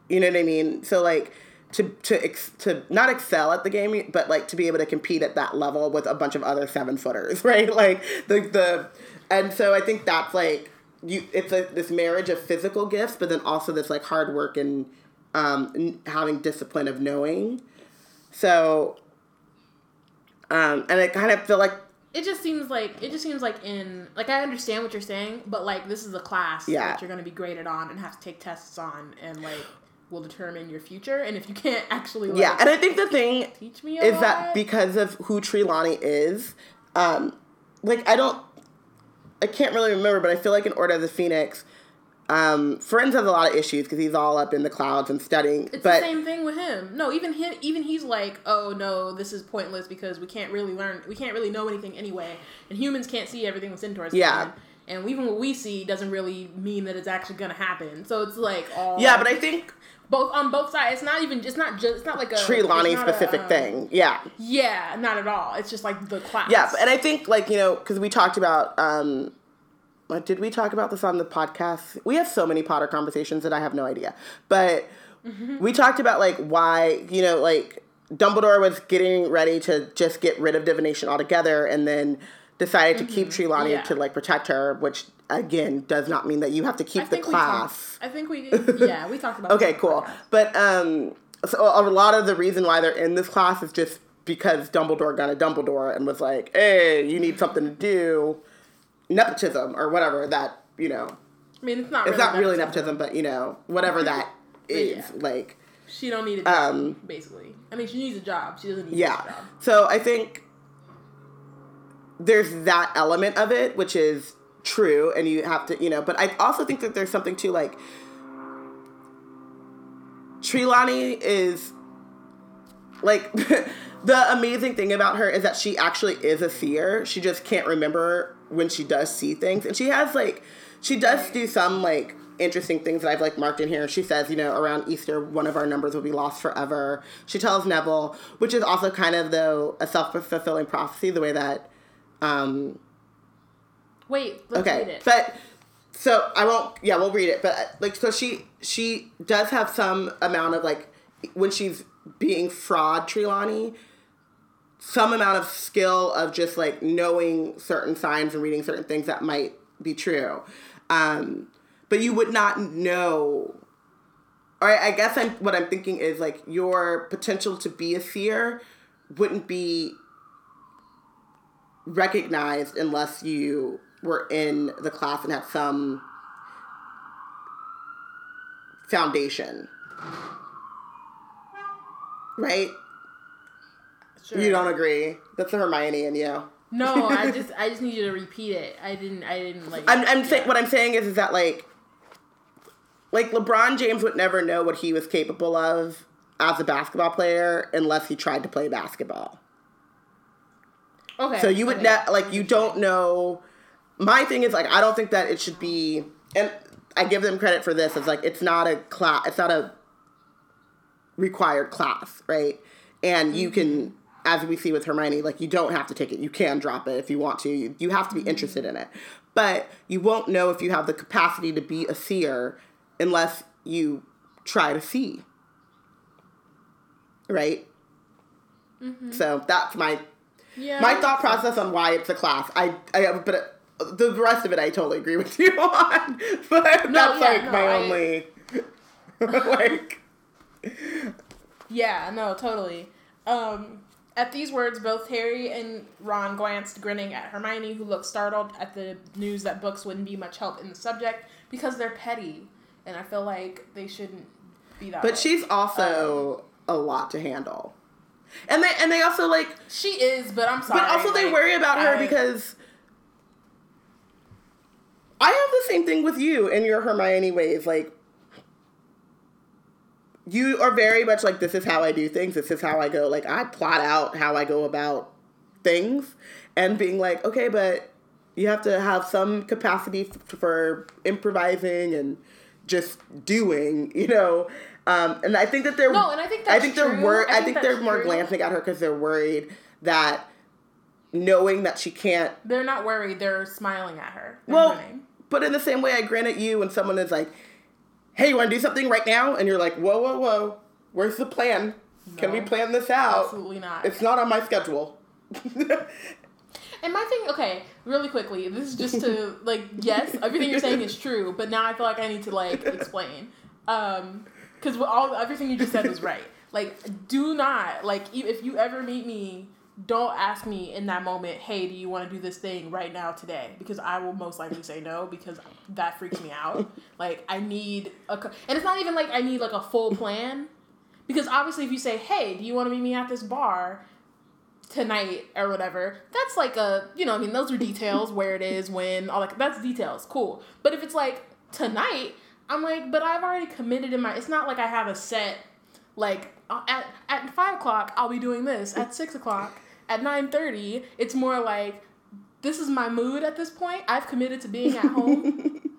you know what i mean? So like to to ex, to not excel at the game but like to be able to compete at that level with a bunch of other seven footers [LAUGHS] right like the the and so i think that's like you it's a this marriage of physical gifts but then also this like hard work and um having discipline of knowing so um and i kind of feel like It just seems like it just seems like in like I understand what you're saying, but like this is a class Yeah. that you're going to be graded on and have to take tests on, and like will determine your future. And if you can't actually like, yeah and i think the thing teach me is lot, that because of who Trelawney is, um, like I don't, I can't really remember, but I feel like in Order of the Phoenix, um, Firenze has a lot of issues because he's all up in the clouds and studying. It's but the same thing with him. No, even him, even he's like, oh no, this is pointless because we can't really learn, we can't really know anything anyway, and humans can't see everything that's into our skin. Yeah. And even what we see doesn't really mean that it's actually gonna happen. So it's like all yeah, but I think both on both sides. It's not even. It's not just. It's not like a Trelawney not a, specific um, thing. Yeah, Yeah, not at all. It's just like the class. yeah, and I think like you know because we talked about. um did we talk about this on the podcast? We have so many Potter conversations that I have no idea. But we talked about like why, you know, like Dumbledore was getting ready to just get rid of divination altogether and then decided to keep Trelawney Yeah. to like protect her, which again does not mean that you have to keep the think we talked- class. I think we. [LAUGHS] Yeah, we talked about. Okay, this on the cool. podcast. But um so a lot of the reason why they're in this class is just because Dumbledore got a Dumbledore and was like, "Hey, you need something to do." Nepotism or whatever that, you know, I mean, it's not. it's really not really nepotism. nepotism, but you know, whatever that is, yeah. like, She don't need a job, Um, basically. I mean, she needs a job. She doesn't need yeah. a job. So I think there's that element of it, which is true, and you have to, you know, but I also think that there's something to like, Trelawney is like [LAUGHS] the amazing thing about her is that she actually is a seer. She just can't remember when she does see things, and she has like she does do some like interesting things that I've like marked in here. She says, you know, around Easter, one of our numbers will be lost forever. She tells Neville, which is also kind of though a self fulfilling prophecy, the way that um Wait, let's read okay it. but so i won't yeah we'll read it but uh, like so she she does have some amount of like when she's being fraud Trelawney some amount of skill of just like knowing certain signs and reading certain things that might be true um but you would not know or I I guess I'm what I'm thinking is like your potential to be a seer wouldn't be recognized unless you were in the class and had some foundation. Right? Sure. You don't agree? That's the Hermione in you. No, [LAUGHS] I just I just need you to repeat it. I didn't I didn't like. I'm, I'm saying what I'm saying is is that like like LeBron James would never know what he was capable of as a basketball player unless he tried to play basketball. Okay. So you would okay. ne- like you don't know. My thing is like I don't think that it should be, and I give them credit for this. It's like it's not a class. It's not a required class, right? And you can, as we see with Hermione, like you don't have to take it. You can drop it if you want to. You, you have to be interested in it, but you won't know if you have the capacity to be a seer unless you try to see. Right. Mm-hmm. So that's my Yeah. my thought process on why it's a class. I, I but the rest of it I totally agree with [LAUGHS] you on. But that's yeah, like no, my I- only [LAUGHS] like Yeah, no, totally. Um, at these words, both Harry and Ron glanced, grinning at Hermione, who looked startled at the news that books wouldn't be much help in the subject because they're petty, and I feel like they shouldn't be that. But way. she's also a lot to handle. And they and they also like she is, but I'm sorry. but also they like, worry about her I- because I have the same thing with you in your Hermione ways. Like you are very much like this is how I do things. This is how I go. Like I plot out how I go about things, and being like, okay, but you have to have some capacity f- for improvising and just doing. [LAUGHS] You know. Um, and I think that they're No, and I think I think they're true. wor- I I think think they're that's more glancing at her because they're worried that knowing that she can't They're not worried. They're smiling at her. Well, grinning. but in the same way, I grant at you when someone is like, "Hey, you want to do something right now?" and you're like, "Whoa, whoa, whoa, where's the plan? Can we plan this out? absolutely not. It's not on my schedule." And my thing, okay, really quickly, this is just to like, yes, everything you're saying is true, but now I feel like I need to like explain, um, because all everything you just said was right. Like, do not like if you ever meet me, don't ask me in that moment, hey, do you want to do this thing right now today? Because I will most likely say no because that freaks me out. like, I need a, and it's not even like I need like a full plan, because obviously if you say, hey, do you want to meet me at this bar? tonight or whatever that's like a you know i mean those are details where it is when all like that's details cool but if it's like tonight i'm like but i've already committed in my it's not like i have a set like uh, at, at five o'clock i'll be doing this at six o'clock at 9.30 it's more like this is my mood at this point. I've committed to being at home. [LAUGHS]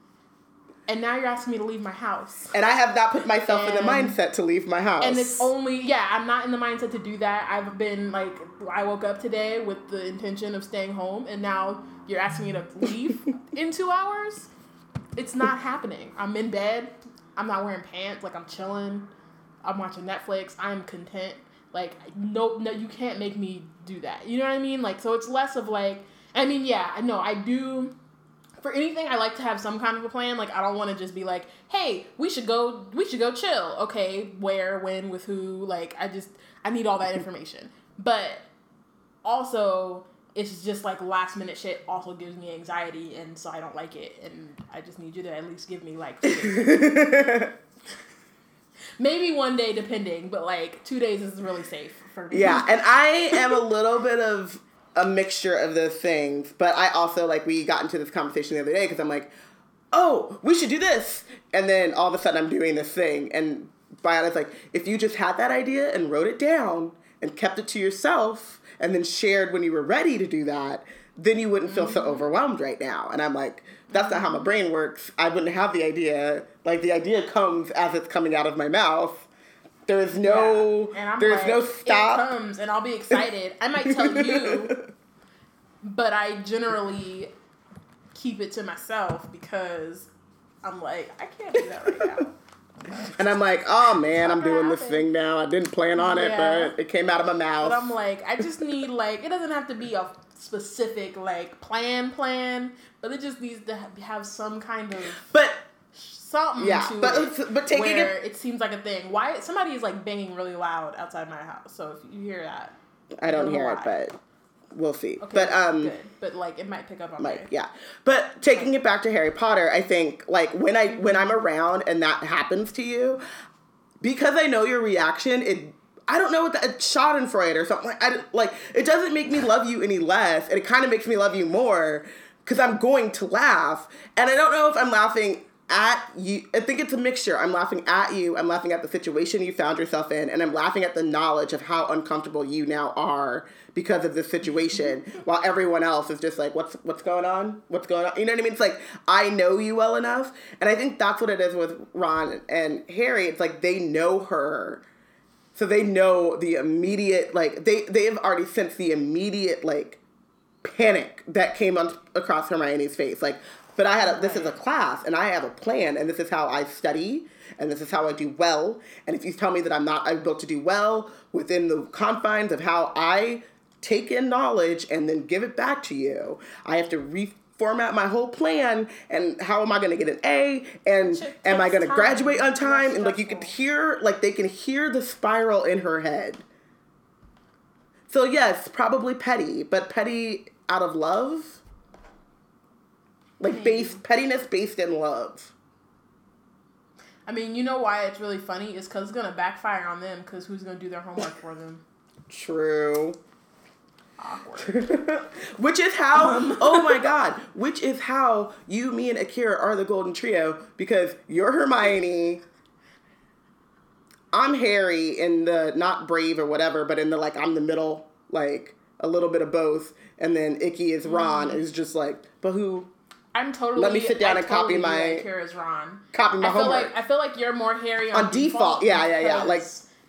And now you're asking me to leave my house. And I have not put myself in the mindset to leave my house. and it's only yeah i'm not in the mindset to do that. I've been like i woke up today with the intention of staying home and now you're asking me to leave [LAUGHS] in two hours? It's not happening. I'm in bed. I'm not wearing pants. Like i'm chilling. I'm watching netflix. I'm content like no no you can't make me do that you know what i mean like so it's less of like i mean yeah i know i do for anything I like to have some kind of a plan. Like I don't want to just be like, "Hey, we should go we should go chill." Okay, where, when, with who? Like I just I need all that information. But also it's just like last minute shit also gives me anxiety and so I don't like it and I just need you to at least give me like. [LAUGHS] maybe one day depending, but like 2 days is really safe for me. yeah, and I am a little bit of a mixture of those things, but I also like we got into this conversation the other day because I'm like, oh, we should do this, and then all of a sudden I'm doing this thing, and Bayana's like, if you just had that idea and wrote it down and kept it to yourself, and then shared when you were ready to do that, then you wouldn't feel so mm-hmm. overwhelmed right now. And I'm like, that's not how my brain works. I wouldn't have the idea. Like the idea comes as it's coming out of my mouth. There is no, And I'm there's like, no It stop. comes, and I'll be excited. I might tell you, [LAUGHS] but I generally keep it to myself because I'm like, I can't do that right now. [LAUGHS] And I'm like, oh man, I'm doing this thing now. I didn't plan on it, Yeah. but it came out of my mouth. But I'm like, I just need like, it doesn't have to be a specific like plan plan, but it just needs to have some kind of but something Yeah, to but- it. but taking where it- it seems like a thing. Why somebody is like banging really loud outside my house. So if you hear that, I don't hear it, but we'll see. okay, but um, good. But like it might pick up on like my yeah. But taking it back to Harry Potter, I think like when I when I'm around and that happens to you, because I know your reaction, it. I don't know what that uh, Schadenfreude or something like. I like it doesn't make me love you any less, and it kind of makes me love you more because I'm going to laugh, and I don't know if I'm laughing at you. I think it's a mixture. I'm laughing at you. I'm laughing at the situation you found yourself in, and I'm laughing at the knowledge of how uncomfortable you now are because of this situation, [LAUGHS] while everyone else is just like, "What's what's going on? What's going on?" You know what I mean? It's like I know you well enough, and I think that's what it is with Ron and Harry. It's like they know her. So they know the immediate like they they have already sensed the immediate like panic that came on across Hermione's face. Like, but I had a, this is a class and I have a plan and this is how I study and this is how I do well. And if you tell me that I'm not I'm able to do well within the confines of how I take in knowledge and then give it back to you, I have to reformat my whole plan and how am I going to get an A and am I going to graduate on time and like you could hear like they can hear the spiral in her head. So yes, probably petty, but petty out of love. Like base pettiness based in love. I mean, you know why it's really funny? It's because it's gonna backfire on them. Because who's gonna do their homework for them? [LAUGHS] True. Awkward. [LAUGHS] Which is how um. [LAUGHS] oh my god, which is how you, me, and Akira are the golden trio because you're Hermione. I'm Harry in the not brave or whatever, but in the like I'm the middle, like a little bit of both, and then Icky is mm. Ron is just like, but who I'm totally. Let me sit down I and copy my- Kira's Ron. copy my I feel homework? like I feel like you're more Harry on, On default, yeah, yeah, yeah, like-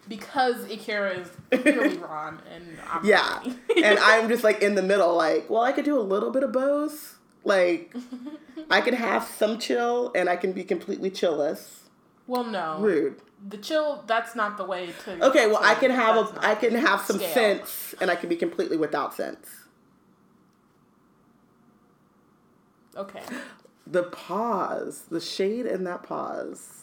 because Akira is [LAUGHS] clearly Ron and I'm Yeah. And [LAUGHS] I'm just like in the middle, like, well, I could do a little bit of both. Like, [LAUGHS] I can have some chill and I can be completely chillless. well, no, Rude. the chill. That's not the way to. Okay, well, to- I can have a, I can have some scale. sense and I can be completely without sense. Okay, The pause, the shade in that pause.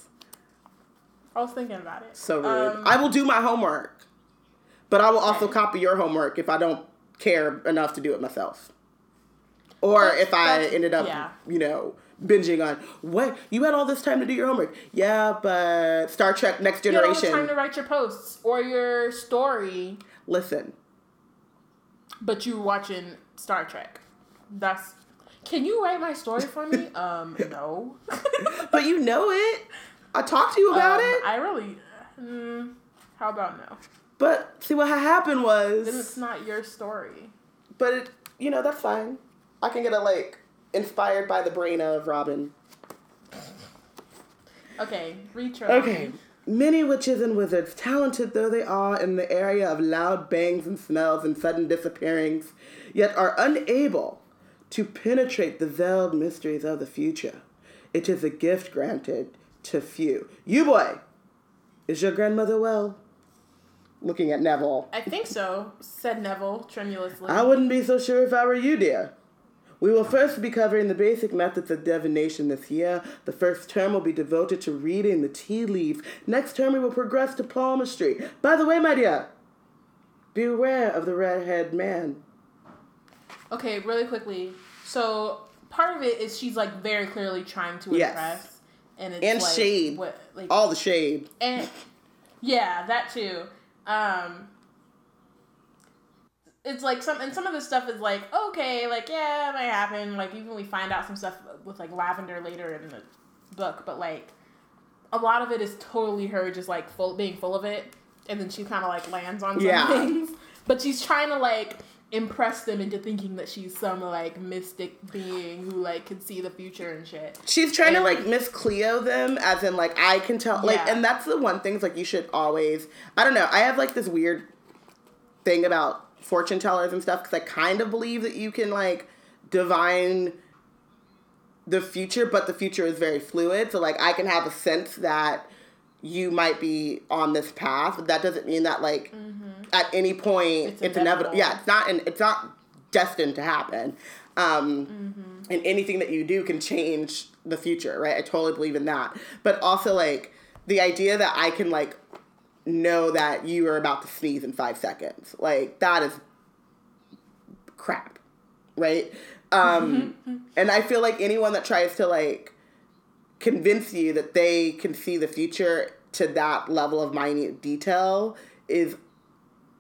I was thinking about it. So rude. Um, I will do my homework, but I will also copy your homework if I don't care enough to do it myself. Or if I ended up, yeah. you know, binging on what you had all this time to do your homework. Yeah, but Star Trek Next you had all Generation. time to write your posts or your story, Listen, but you watching Star Trek. That's. Can you write my story for me? [LAUGHS] um, no. but you know it. [LAUGHS] I talked to you about Um, it. I really. Mm, how about no? But see what happened Then it's was, not your story. but it, you know that's fine. I can get a like inspired by the brain of Robyn. Okay, reach your Okay. Many witches and wizards, talented though they are in the area of loud bangs and smells and sudden disappearings, yet are unable to penetrate the veiled mysteries of the future. It is a gift granted to few. You boy, is your grandmother well? Looking at Neville. I think so, said Neville tremulously. I wouldn't be so sure if I were you, dear. We will first be covering the basic methods of divination this year. The first term will be devoted to reading the tea leaves. Next term, we will progress to palmistry. By the way, my dear, beware of the red-haired man. Okay, really quickly. So part of it is she's like very clearly trying to Yes. And it's And like, shade. What like All the shade. and yeah, that too. Um, it's like some and some of the stuff is like okay, like yeah, it might happen. Like even we find out some stuff with like lavender later in the book, but like a lot of it is totally her just like full being full of it, and then she kind of like lands on some Yeah. things, but she's trying to like impress them into thinking that she's some like mystic being who like can see the future and shit. She's trying to like Miss Cleo them, as in like I can tell, like, Yeah. and that's the one thing. Is like you should always. I don't know. I have like this weird thing about fortune tellers and stuff because I kind of believe that you can like divine the future, but the future is very fluid. So like I can have a sense that you might be on this path, but that doesn't mean that like mm-hmm. At any point. It's it's, inevitable. inevitable. Yeah, it's not. In, it's not destined to happen. Um, Mm-hmm. and anything that you do can change the future, right? I totally believe in that. But also like the idea that I can like know that you are about to sneeze in five seconds, like that is crap, right? Um, [LAUGHS] and I feel like anyone that tries to like convince you that they can see the future to that level of minute detail is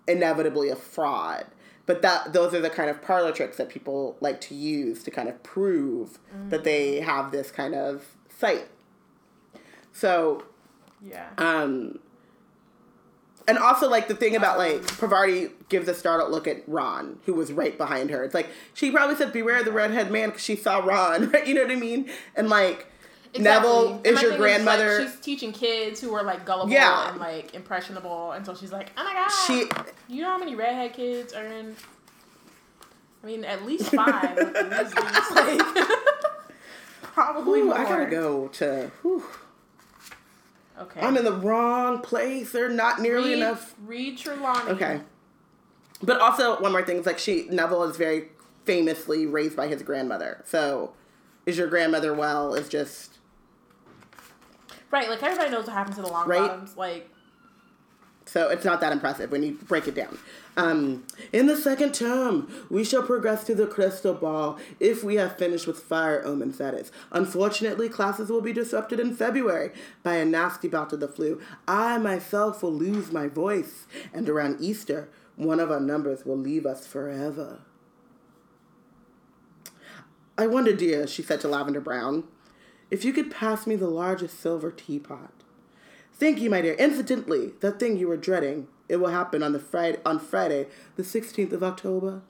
inevitably a fraud. But that those are the kind of parlor tricks that people like to use to kind of prove that they have this kind of sight So, Yeah. um, and also like the thing about like Parvati gives a startled look at Ron, who was right behind her. It's like she probably said, "Beware the redhead man," because she saw Ron. [LAUGHS] Right? You know what I mean? And like Neville is your grandmother. like, she's teaching kids who are like gullible Yeah. and like impressionable, and so she's like, "Oh my god, she you know how many redhead kids are in? I mean, at least five. with the Weasleys, like, probably Ooh, more. I gotta go to. whew. Okay, I'm in the wrong place. They're not nearly read, enough. Read Trelawney. Okay. But also one more thing is like she Neville is very famously raised by his grandmother. So is your grandmother well is just Right, like everybody knows what happened to the long Right. bottoms. Like, so it's not that impressive when you break it down. Um, in the second term, we shall progress to the crystal ball if we have finished with fire omen that is. Unfortunately, classes will be disrupted in February by a nasty bout of the flu. I myself will lose my voice, and around Easter, one of our numbers will leave us forever. I wonder, dear, she said to Lavender Brown, if you could pass me the largest silver teapot. Thank you, my dear. Incidentally, that thing you were dreading, it will happen on the Friday on Friday, the sixteenth of October.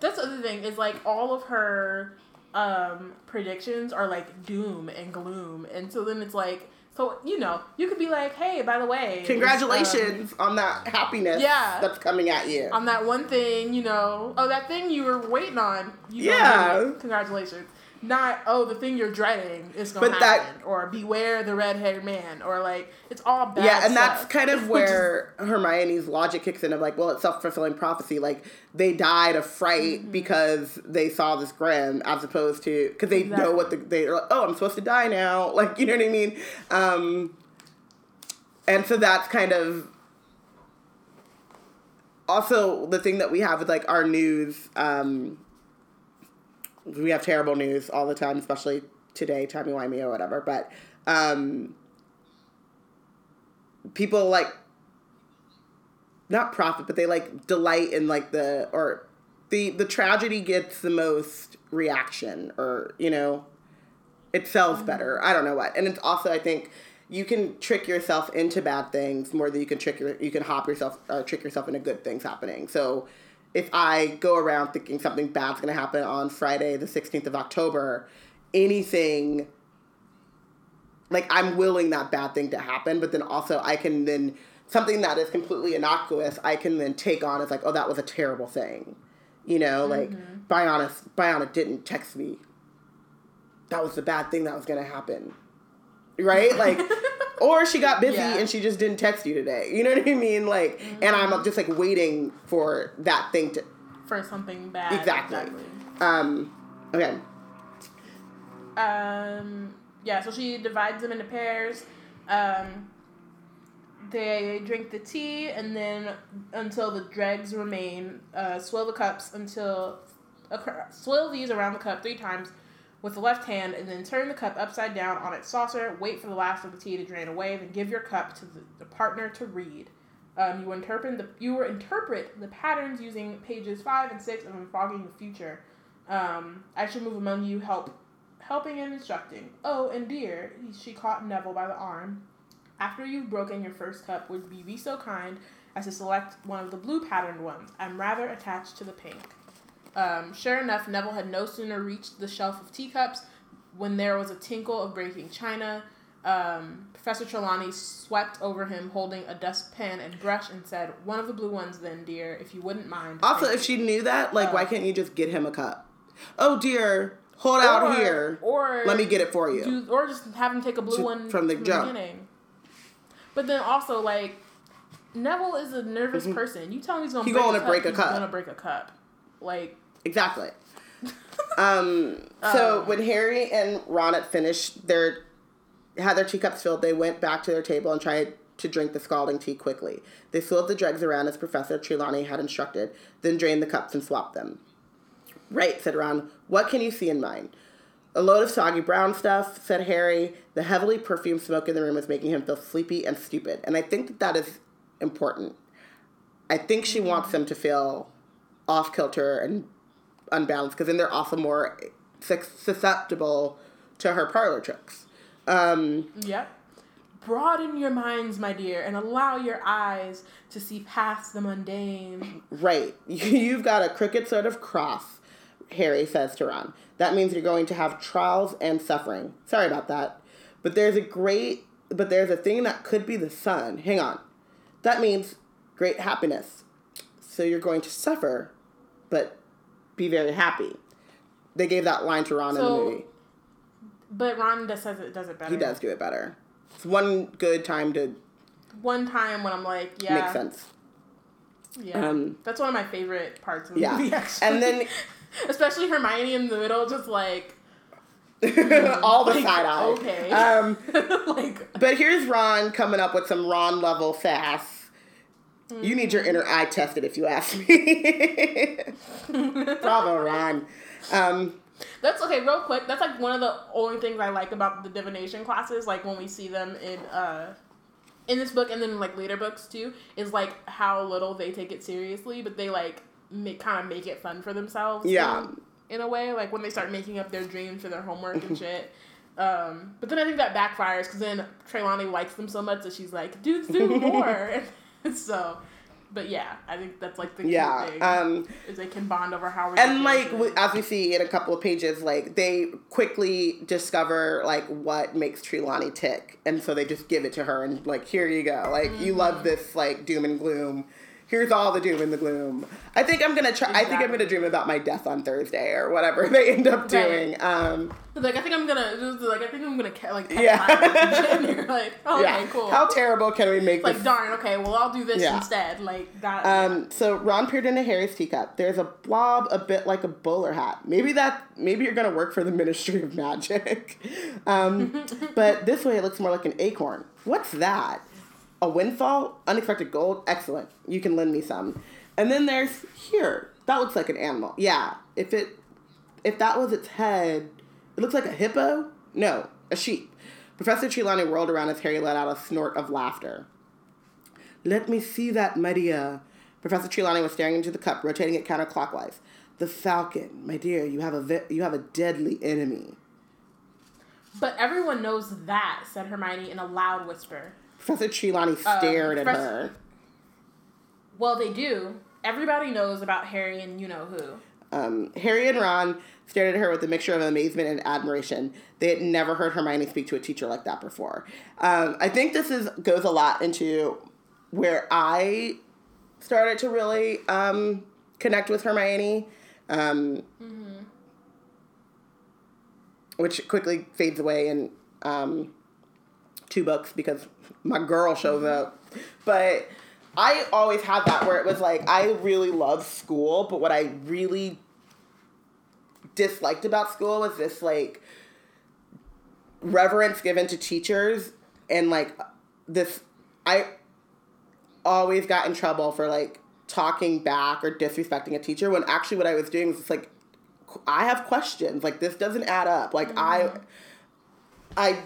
that's the other thing is like all of her um predictions are like doom and gloom, and so then it's like, so you know, you could be like, hey, by the way, um, Congratulations on that happiness Yeah. that's coming at you. on that one thing, you know, oh, that thing you were waiting on. Yeah. Congratulations. Not, oh, the thing you're dreading is going to But that- happen. or beware the red haired man. Or like, it's all bad. yeah, and that's kind of is- [LAUGHS] where Hermione's logic kicks in of like, well, it's self fulfilling prophecy. Like they died of fright Mm-hmm. because they saw this grim, as opposed to because they know what the they're like, oh, I'm supposed to die now. [LAUGHS] Like you know what I mean? Um, and so that's kind of also the thing that we have with like our news. Um, we have terrible news all the time, especially today, timey wimey or whatever. But um, people like not profit, but they like delight in like the or the the tragedy gets the most reaction, or you know, it sells better. I don't know what, and it's also I think you can trick yourself into bad things more than you can trick your you can hop yourself or trick yourself into good things happening. So if I go around thinking something bad's gonna happen on Friday the sixteenth of October, anything like I'm willing that bad thing to happen, but then also I can then something that is completely innocuous, I can then take on as like, oh, that was a terrible thing. You know, like mm-hmm. Bayana Bayana didn't text me. That was the bad thing that was gonna happen. Right? Like [LAUGHS] or she got busy Yeah. and she just didn't text you today. You know what I mean? Like and I'm just like waiting for that thing to for something bad. Exactly. um okay. Um, yeah, so she divides them into pairs. Um, they drink the tea, and then until the dregs remain, uh, swirl the cups until acro- swirl these around the cup three times with the left hand, and then turn the cup upside down on its saucer. Wait for the last of the tea to drain away, then give your cup to the, the partner to read. Um, you interpret the you interpret the patterns using pages five and six of Unfogging the Future. Um, I should move among you, help helping and instructing. Oh, and dear, she caught Neville by the arm. After you've broken your first cup, would you be so kind as to select one of the blue patterned ones? I'm rather attached to the pink. Um, sure enough, Neville had no sooner reached the shelf of teacups when there was a tinkle of breaking china. Um, Professor Trelawney swept over him, holding a dustpan and brush, and said, "One of the blue ones, then, dear, if you wouldn't mind." Also, if she knew that, like, why Uh, can't you just get him a cup? Oh dear, hold out here. Or Let me get it for you. do, or just have him take a blue To- one from the jump. beginning. But then also like Neville is a nervous person. You tell him he's gonna He break, gonna a cup, break a he's cup. gonna break a cup. Like Exactly. um. So Um, when Harry and Ron had finished their had their teacups filled, they went back to their table and tried to drink the scalding tea quickly. They swirled the dregs around as Professor Trelawney had instructed, then drained the cups and swapped them. Right, said Ron. What can you see in mine? A load of soggy brown stuff, said Harry. The heavily perfumed smoke in the room was making him feel sleepy and stupid. And I think that that is important. I think she wants them to feel off kilter and unbalanced because then they're also more susceptible to her parlor tricks. Um, Yep. Broaden your minds, my dear, and allow your eyes to see past the mundane. right. [LAUGHS] You've got a crooked sort of cross, Harry says to Ron. That means you're going to have trials and suffering. Sorry about that. But there's a great, but there's a thing that could be the sun. Hang on. That means great happiness. So you're going to suffer, but be very happy. They gave that line to Ron in the movie. But Ron does says it does it better. He does do it better. It's one good time to One time when I'm like, yeah, make sense. Yeah, Um, that's one of my favorite parts of the Yeah. movie. Actually. And then [LAUGHS] especially Hermione in the middle, just like [LAUGHS] all the Like, side eye. okay. Um, [LAUGHS] like but here's Ron coming up with some Ron level sass. You need your inner eye tested if you ask me. [LAUGHS] Bravo, Ron. Um, That's okay, real quick. That's like one of the only things I like about the divination classes. Like when we see them in uh in this book and then like later books too, is like how little they take it seriously, but they like make kind of make it fun for themselves. Yeah. In, in a way, like when they start making up their dreams for their homework and shit. Um, but then I think that backfires because then Trelawney likes them so much that she's like, "Dudes, do more." [LAUGHS] [LAUGHS] [LAUGHS] so, but yeah, I think that's like the yeah. thing Um, is they can bond over how and like it w- is. as we see in a couple of pages, like they quickly discover like what makes Trelawney tick, and so they just give it to her and like here you go, like you love Mm-hmm. this like doom and gloom. Here's all the doom and the gloom. I think I'm gonna try. I think I'm gonna dream about my death on Thursday or whatever [LAUGHS] they end up doing. Right. Um, Like I think I'm gonna just like I think I'm gonna ca- like Yeah. [LAUGHS] you're like [LAUGHS] oh, okay yeah. cool. How terrible can we make like this? darn okay well I'll do this Yeah. instead like that. Um, so Ron peered into Harry's teacup. There's a blob a bit like a bowler hat. Maybe that maybe you're gonna work for the Ministry of Magic. Um, but this way it looks more like an acorn. What's that? A windfall? Unexpected gold? Excellent. You can lend me some. And then there's here. That looks like an animal. Yeah. If it if that was its head, it looks like a hippo? No, a sheep. Professor Trelawney whirled around as Harry let out a snort of laughter. Let me see that, dear. Professor Trelawney was staring into the cup, rotating it counterclockwise. The falcon, my dear, you have a you have a deadly enemy. but everyone knows that said Hermione in a loud whisper. Professor Trelawney stared at Professor- her. Well, they do. Everybody knows about Harry and you know who. Um, Harry and Ron stared at her with a mixture of amazement and admiration. They had never heard Hermione speak to a teacher like that before. Um, I think this is goes a lot into where I started to really um, connect with Hermione, um, which quickly fades away and um, two books because my girl shows up. But I always had that where it was like I really love school, but what I really disliked about school was this like reverence given to teachers and like this I always got in trouble for like talking back or disrespecting a teacher when actually what I was doing was just like I have questions. Like this doesn't add up. Like I mm-hmm. I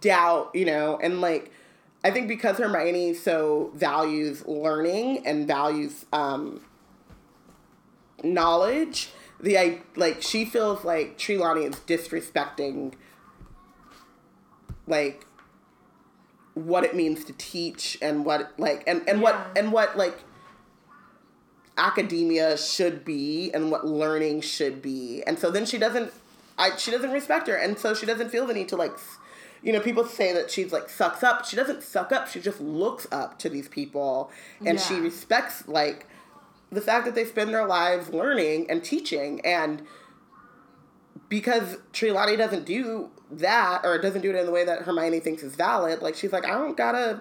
doubt you know and like I think because Hermione so values learning and values um knowledge the I like she feels like Trelawney is disrespecting like what it means to teach and what like and and what and what like academia should be and what learning should be. And so then she doesn't I she doesn't respect her. And so she doesn't feel the need to like you know people say that she's like sucks up she doesn't suck up she just looks up to these people and she respects like the fact that they spend their lives learning and teaching and because Trelawney doesn't do that or doesn't do it in the way that Hermione thinks is valid, like she's like, I don't gotta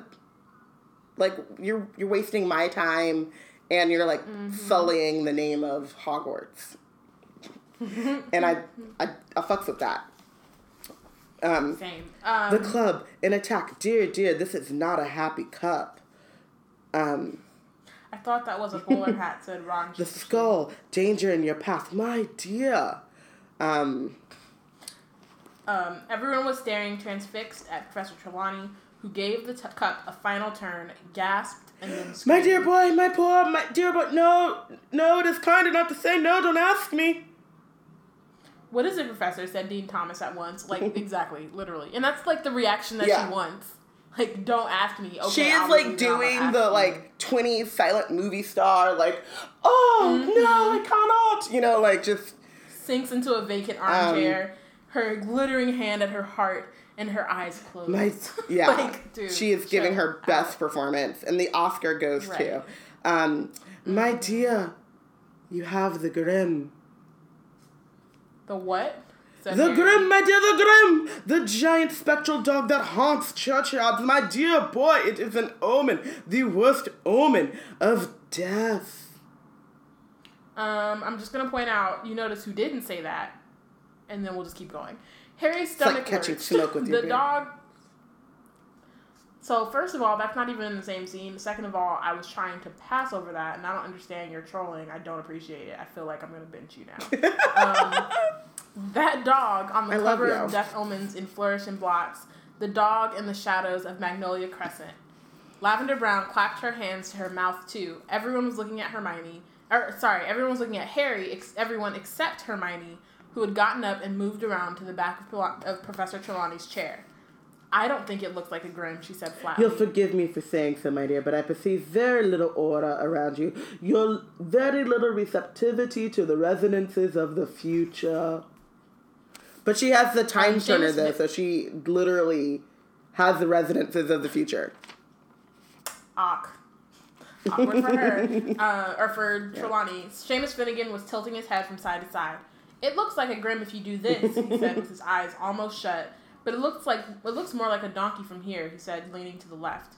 like you're you're wasting my time and you're like mm-hmm. sullying the name of Hogwarts. [LAUGHS] and I, I I fucks with that. Um Same. Um, the club in attack. Dear, dear, this is not a happy cup. Um I thought that was a bowler hat, [LAUGHS] said Ron. the skull, danger in your path. My dear. Um Um, everyone was staring transfixed at Professor Trelawney, who gave the t- cup a final turn, gasped, and then screamed. My dear boy, my poor, my dear boy, no, no, it is kind enough to say no, don't ask me. What is it, Professor? said Dean Thomas at once. Like, [LAUGHS] exactly, literally. And that's like the reaction that Yeah. she wants. Like, don't ask me. Okay, she is like doing the like 20 silent movie star, like, oh Mm-hmm. no, I cannot. You know, like just sinks into a vacant armchair, her glittering hand at her heart, and her eyes closed. my yeah. [LAUGHS] Like, dude, she is giving her best out. performance, and the Oscar goes Right. to, um, my dear, you have the grim. The what? The Harry. Grim, my dear, the Grim! The giant spectral dog that haunts churchyards. My dear boy, it is an omen, the worst omen of death. Um, I'm just gonna point out. You notice who didn't say that, and then we'll just keep going. Harry's stomach catching lurched. smoke with [LAUGHS] your the beard. dog. So first of all, that's not even in the same scene. Second of all, I was trying to pass over that, and I don't understand your trolling. I don't appreciate it. I feel like I'm gonna bench you now. [LAUGHS] um, that dog on the I cover of Death Omens in Flourish and Blotts, the dog in the shadows of Magnolia Crescent. Lavender Brown clapped her hands to her mouth too. Everyone was looking at Hermione. Or sorry, everyone was looking at Harry. Ex- everyone except Hermione, who had gotten up and moved around to the back of, of Professor Trelawney's chair. I don't think it looked like a grim, she said flatly. You'll forgive me for saying so, my dear, but I perceive very little aura around you. Your very little receptivity to the resonances of the future. But she has the time turner, though, so she literally has the resonances of the future. Awk. Awkward for her. [LAUGHS] Uh, or for Trelawney. Seamus Finnigan was tilting his head from side to side. It looks like a grim if you do this, he said with his eyes almost shut. But it looks like it looks more like a donkey from here, he said, leaning to the left.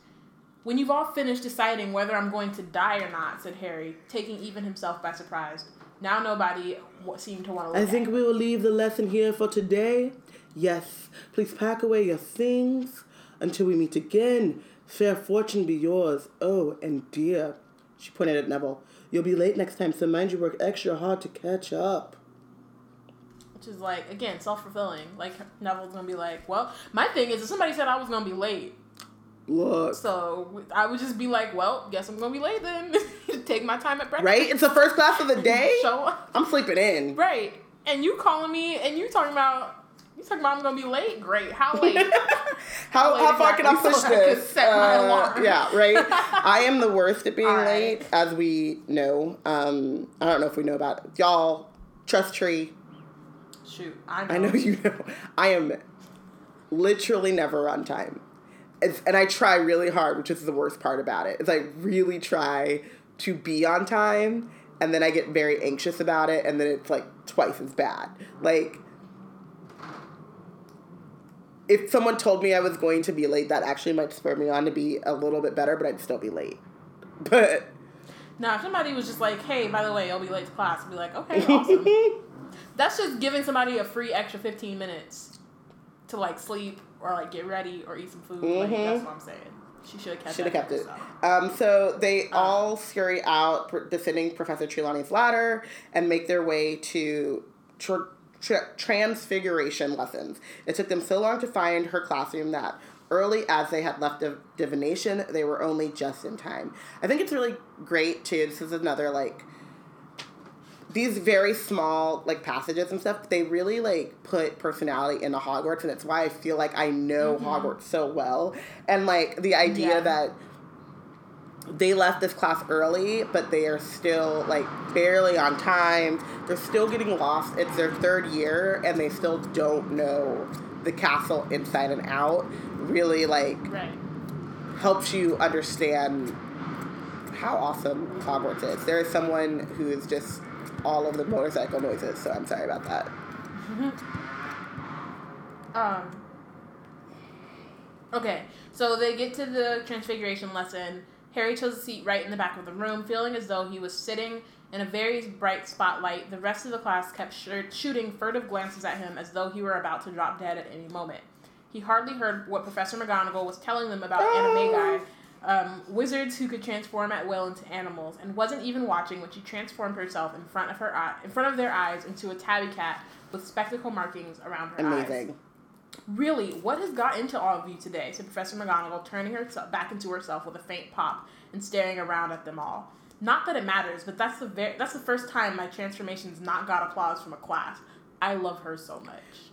When you've all finished deciding whether I'm going to die or not, said Harry, taking even himself by surprise. Now nobody w- seemed to want to I think we will leave the lesson here for today. Yes, please pack away your things until we meet again. Fair fortune be yours. Oh, and dear, she pointed at Neville. You'll be late next time, so mind you work extra hard to catch up. Which is like, again, self fulfilling. Like, Neville's gonna be like, well, my thing is, if somebody said I was gonna be late, Look. So I would just be like, well, guess I'm gonna be late then. [LAUGHS] Take my time at breakfast. Right? It's the first class of the [LAUGHS] day. Show up. I'm sleeping in. Right. And you calling me and you talking about you talking about I'm gonna be late? Great. How late? [LAUGHS] how, late how far can I push so I this? set my Uh, alarm? yeah, right. I am the worst at being right. late, as we know. Um, I don't know if we know about it. y'all. Trust tree. Shoot, I know. I know you know. I am literally never on time. It's, and I try really hard, which is the worst part about it. Is I really try to be on time, and then I get very anxious about it, and then it's like twice as bad. Like, if someone told me I was going to be late, that actually might spur me on to be a little bit better, but I'd still be late. [LAUGHS] But Now, if somebody was just like, "Hey, by the way, I'll be late to class," I'd be like, "Okay, awesome." [LAUGHS] That's just giving somebody a free extra 15 minutes to like sleep or like get ready or eat some food. Like, Mhm. that's what I'm saying. She should have kept. Should have kept it. Um, so they Uh. all scurry out, descending Professor Trelawney's ladder, and make their way to tr- tr- transfiguration lessons. It took them so long to find her classroom that early as they had left div- divination, they were only just in time. I think it's really great too. This is another like these very small like passages and stuff they really like put personality into hogwarts and it's why i feel like i know mm-hmm. hogwarts so well and like the idea Yeah. that they left this class early but they are still like barely on time they're still getting lost it's their third year and they still don't know the castle inside and out really like Right. helps you understand how awesome Hogwarts is. There is someone who is just all of the motorcycle noises, so I'm sorry about that. [LAUGHS] Um. Okay, so they get to the transfiguration lesson. Harry chose a seat right in the back of the room, feeling as though he was sitting in a very bright spotlight. The rest of the class kept sh- shooting furtive glances at him as though he were about to drop dead at any moment. He hardly heard what Professor McGonagall was telling them about anime Animagi, um, wizards who could transform at will into animals, and wasn't even watching when she transformed herself in front of her eye, in front of their eyes into a tabby cat with spectacle markings around her eyes. Amazing. Really, what has got into all of you today? said Professor McGonagall, turning herself back into herself with a faint pop and staring around at them all. Not that it matters, but that's the ver- that's the first time my transformation's not got applause from a class. I love her so much.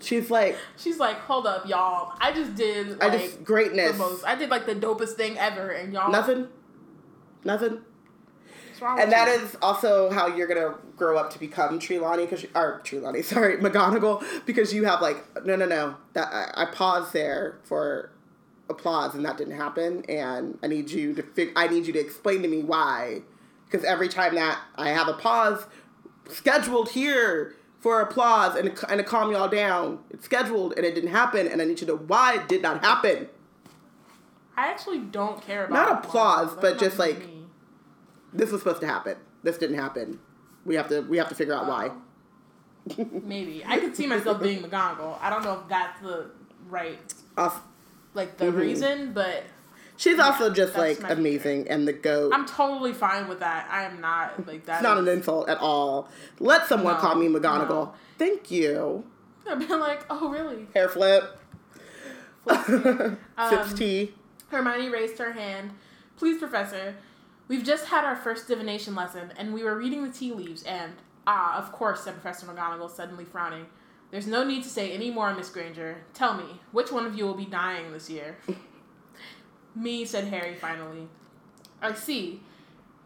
She's like, She's like, hold up, y'all. I just did I like just greatness. the most. I did like the dopest thing ever, and y'all Nothing. Nothing. And that you? is also how you're gonna grow up to become Trelawney, because or Trelawney, [LAUGHS] sorry, McGonagall, because you have like no, no, no. That I, I paused there for applause, and that didn't happen. And I need you to fig- I need you to explain to me why, because every time that I have a pause scheduled here for applause and to, and to calm y'all down, it's scheduled and it didn't happen, and I need you to know why it did not happen. I actually don't care about Not applause, but just, me. like, This was supposed to happen. This didn't happen. We have to we have to figure out why. maybe I could see myself being McGonagall. I don't know if that's the right Off- like the Mhm. reason, but She's also just like amazing and the goat. I'm totally fine with that. I am not like that. it's not is- an insult at all. Let someone No, call me McGonagall. no. Thank you. I've been like, oh really? Hair flip. [LAUGHS] Um, Sips tea. Hermione raised her hand. Please, Professor, we've just had our first divination lesson, and we were reading the tea leaves, and ah, of course, said Professor McGonagall, suddenly frowning. There's no need to say any more, Miss Granger. Tell me, which one of you will be dying this year? Me, said Harry finally. I see.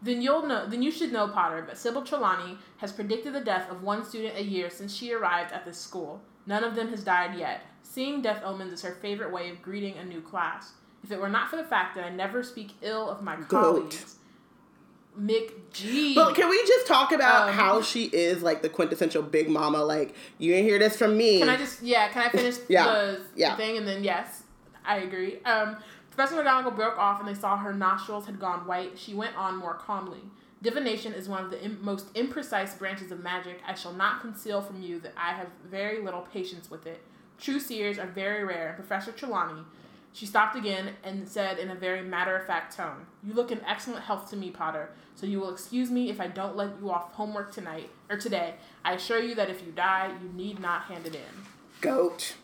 Then you'll know. Then you should know, Potter, that Sybil Trelawney has predicted the death of one student a year since she arrived at this school. None of them has died yet. Seeing death omens is her favorite way of greeting a new class. If it were not for the fact that I never speak ill of my Goat. colleagues, Mick G. But can we just talk about Um, how she is like the quintessential big mama? Like you didn't hear this from me. Can I just yeah? Can I finish Yeah, the, yeah. the thing and then yes, I agree. Um, Professor McGonagall broke off and they saw her nostrils had gone white. She went on more calmly. Divination is one of the Im- most imprecise branches of magic. I shall not conceal from you that I have very little patience with it. True seers are very rare, and Professor Trelawney. She stopped again and said in a very matter of fact tone, You look in excellent health to me, Potter, so you will excuse me if I don't let you off homework tonight or today. I assure you that if you die, you need not hand it in. goat.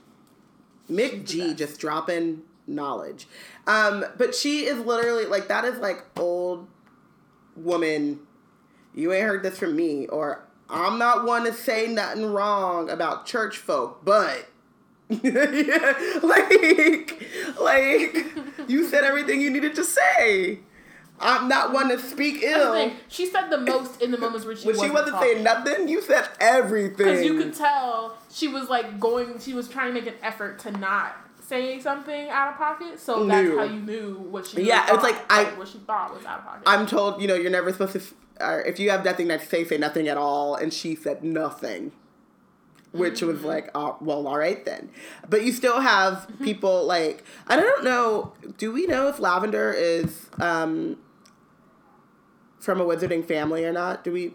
Mick G just dropping knowledge. Um, but she is literally like that is like old woman. You ain't heard this from me, or I'm not one to say nothing wrong about church folk, but [LAUGHS] like, like you said everything you needed to say. I'm not one to speak ill. She said the most in the moments where she When she wasn't wasn't talking. saying nothing, you said everything. Because you could tell she was like going, she was trying to make an effort to not say something out of pocket. So that's Knew. how you knew what she Yeah, it's thought, like, I- what she thought was out of pocket. I'm told, you know, you're never supposed to, if you have nothing to say, say nothing at all. And she said nothing, which was Mm-hmm. like, oh, well, all right then. But you still have people like, I don't know, do we know if Lavender is um, from a wizarding family or not? Do we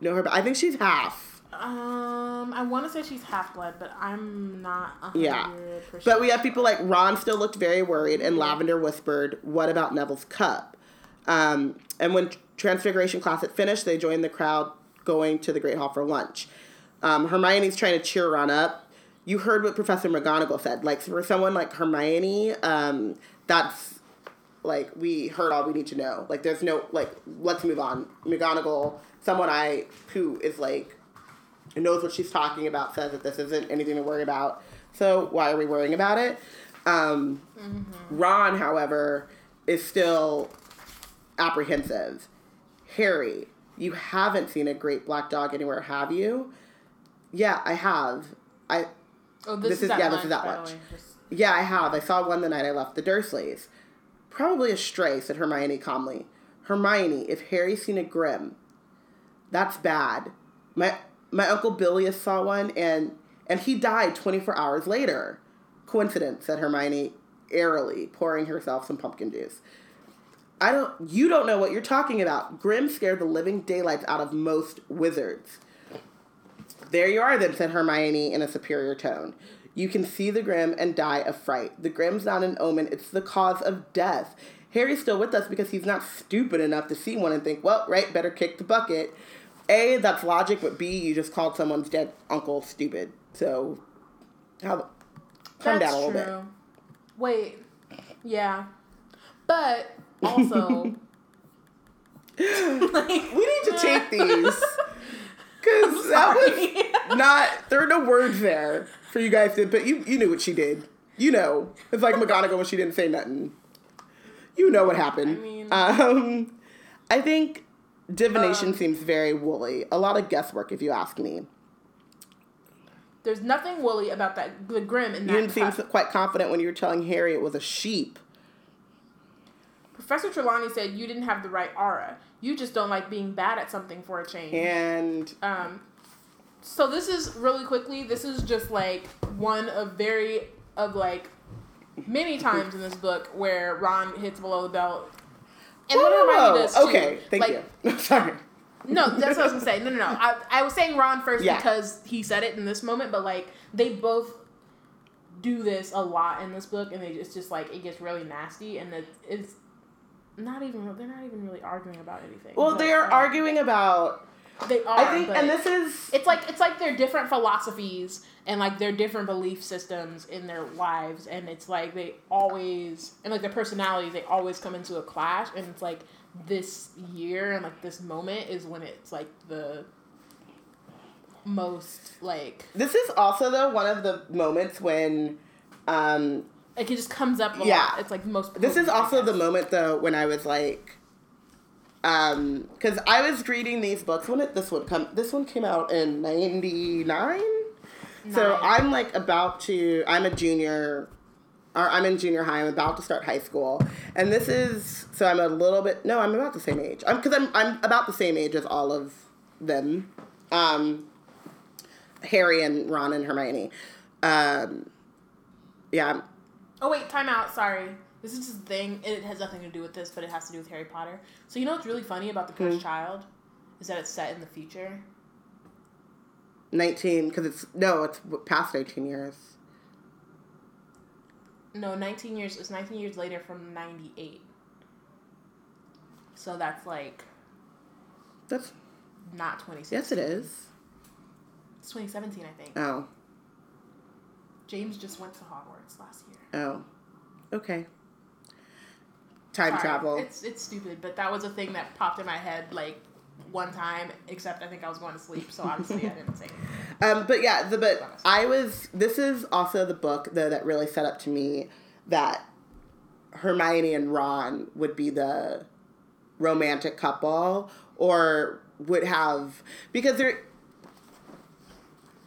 know her? I think she's half. Um, I want to say she's half blood, but I'm not. Yeah. But we have people like Ron still looked very worried, and. Lavender whispered, "What about Neville's cup?" Um, and when Transfiguration class had finished, they joined the crowd going to the Great Hall for lunch. Um, Hermione's trying to cheer Ron up. You heard what Professor McGonagall said. Like for someone like Hermione, um, that's like we heard all we need to know. Like there's no like let's move on. McGonagall, someone I who is like knows what she's talking about, says that this isn't anything to worry about. So why are we worrying about it? Um, Ron, however, is still apprehensive. Harry, you haven't seen a great black dog anywhere, have you? Yeah, I have. I Oh, this, this is, is- yeah, this lunch, is at by lunch. Just- yeah, I have. I saw one the night I left the Dursleys. Probably a stray, said Hermione calmly. Hermione, if Harry's seen a Grim, that's bad. My my uncle Bilius saw one and and he died 24 hours later. Coincidence, said Hermione airily, pouring herself some pumpkin juice. I don't you don't know what you're talking about. Grim scared the living daylights out of most wizards. There you are, then, said Hermione in a superior tone. You can see the Grim and die of fright. The Grim's not an omen, it's the cause of death. Harry's still with us because he's not stupid enough to see one and think, well, right, better kick the bucket. A, that's logic, but B, you just called someone's dead uncle stupid. So, how, calm That's down a little bit. Wait, yeah, but also, [LAUGHS] like, We need to take [LAUGHS] these. Because that was, not there are no words there for you guys to but you you knew what she did. You know. It's like McGonagall when she didn't say nothing. You know what happened. I mean- um I think divination Um, seems very woolly. A lot of guesswork if you ask me. There's nothing woolly about that the grim in that. You didn't seem quite confident when you were telling Harry it was a sheep. Professor Trelawney said you didn't have the right aura. You just don't like being bad at something for a change. And Um, so this is really quickly. This is just like one of very of like many times in this book where Ron hits below the belt. And what whoa, Hermione whoa. does too. Okay, thank Like, you. [LAUGHS] Sorry. No, that's what I was gonna say. No, no, no. I, I was saying Ron first Yeah. because he said it in this moment, but like they both do this a lot in this book, and they it's just like it gets really nasty, and it, it's not even they're not even really arguing about anything. Well, they are um, arguing about They are. I think and this is it's like it's like they're different philosophies and like their different belief systems in their lives, and it's like they always and like their personalities they always come into a clash, and it's like this year and like this moment is when it's like the most like This is also though one of the moments when um like it just comes up a Yeah. lot. It's like most. this is also the moment though when I was like um cuz I was reading these books. When did this one come this one came out in 99 so I'm like about to I'm a junior or I'm in junior high I'm about to start high school. And this is so I'm a little bit no I'm about the same age. I'm cuz I'm I'm about the same age as all of them. Um Harry and Ron and Hermione. Um yeah. Oh wait, time out. Sorry. This is just a thing. It has nothing to do with this, but it has to do with Harry Potter. So you know what's really funny about the Hmm. Cursed Child is that it's set in the future. 19 because it's no it's past 18 years No, 19 years. It's 19 years later from 98. So that's like that's not 2016. yes it is It's 2017, I think. oh James just went to Hogwarts last year. oh okay time Sorry. travel It's it's stupid, but that was a thing that popped in my head like one time. Except I think I was going to sleep, so obviously I didn't say. it. [LAUGHS] um but yeah the but i was this is also the book though that really set up to me that hermione and ron would be the romantic couple or would have because they're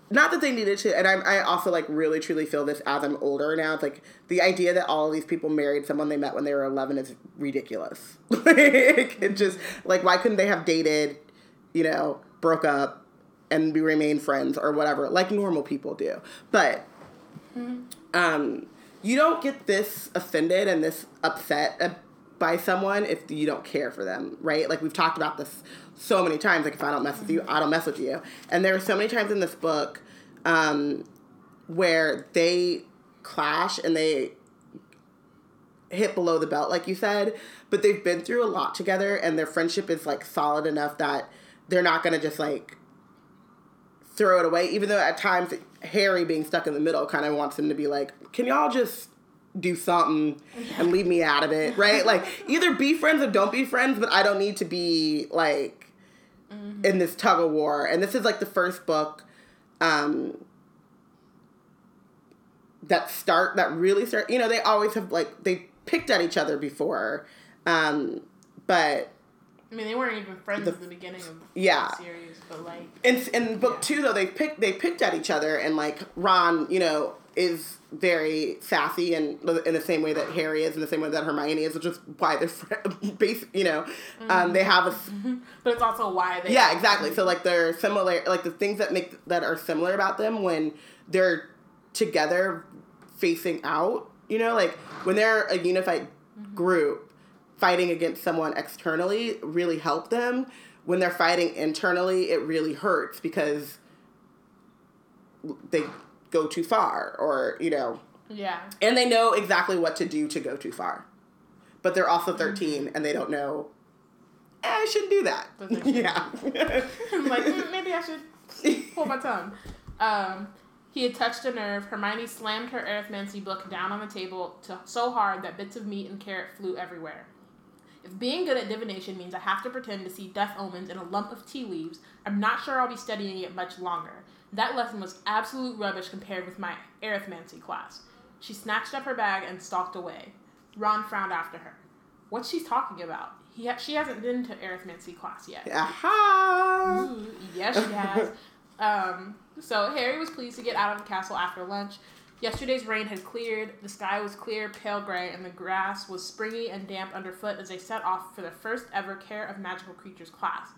not that they needed to and I, I also like really truly feel this as i'm older now. It's like the idea that all of these people married someone they met when they were 11 is ridiculous. [LAUGHS] Like it just like why couldn't they have dated you know broke up and we remain friends or whatever like normal people do? But um you don't get this offended and this upset by someone if you don't care for them, right? Like we've talked about this so many times. Like if I don't mess with you, I don't mess with you. And there are so many times in this book um, where they clash and they hit below the belt, like you said, but they've been through a lot together and their friendship is like solid enough that they're not gonna just like throw it away, even though at times Harry being stuck in the middle kind of wants him to be like, can y'all just do something and leave me out of it, right? Like either be friends or don't be friends, but I don't need to be like in this tug of war. And this is like the first book um that start that really start you know, they always have like they picked at each other before. Um but I mean, they weren't even friends The- at the beginning of Yeah. the series, but like, in in book Yeah. two though they picked they picked at each other and like Ron you know is very sassy and in the same way that Harry is in the same way that Hermione is which is why they're fr- [LAUGHS] basic you know um, they have a s- [LAUGHS] but it's also why they. yeah exactly so like they're similar like the things that make that are similar about them when they're together facing out you know like when they're a unified group fighting against someone externally really help them when they're fighting internally it really hurts because they go too far or you know Yeah. and they know exactly what to do to go too far but they're also 13 and they don't know eh, i shouldn't do that But they should. yeah [LAUGHS] I'm like, "Mm, maybe I should hold my [LAUGHS] tongue. Um, he had touched a nerve. Hermione slammed her arithmancy book down on the table to, so hard that bits of meat and carrot flew everywhere. If being good at divination means I have to pretend to see death omens in a lump of tea leaves, I'm not sure I'll be studying it much longer. That lesson was absolute rubbish compared with my arithmancy class. She snatched up her bag and stalked away. Ron frowned after her. What's she talking about? He ha- she hasn't been to arithmancy class yet. Aha! Ooh, yes, she has. [LAUGHS] um, so Harry was pleased to get out of the castle after lunch. Yesterday's rain had cleared, the sky was clear, pale gray, and the grass was springy and damp underfoot as they set off for the first ever Care of Magical Creatures class.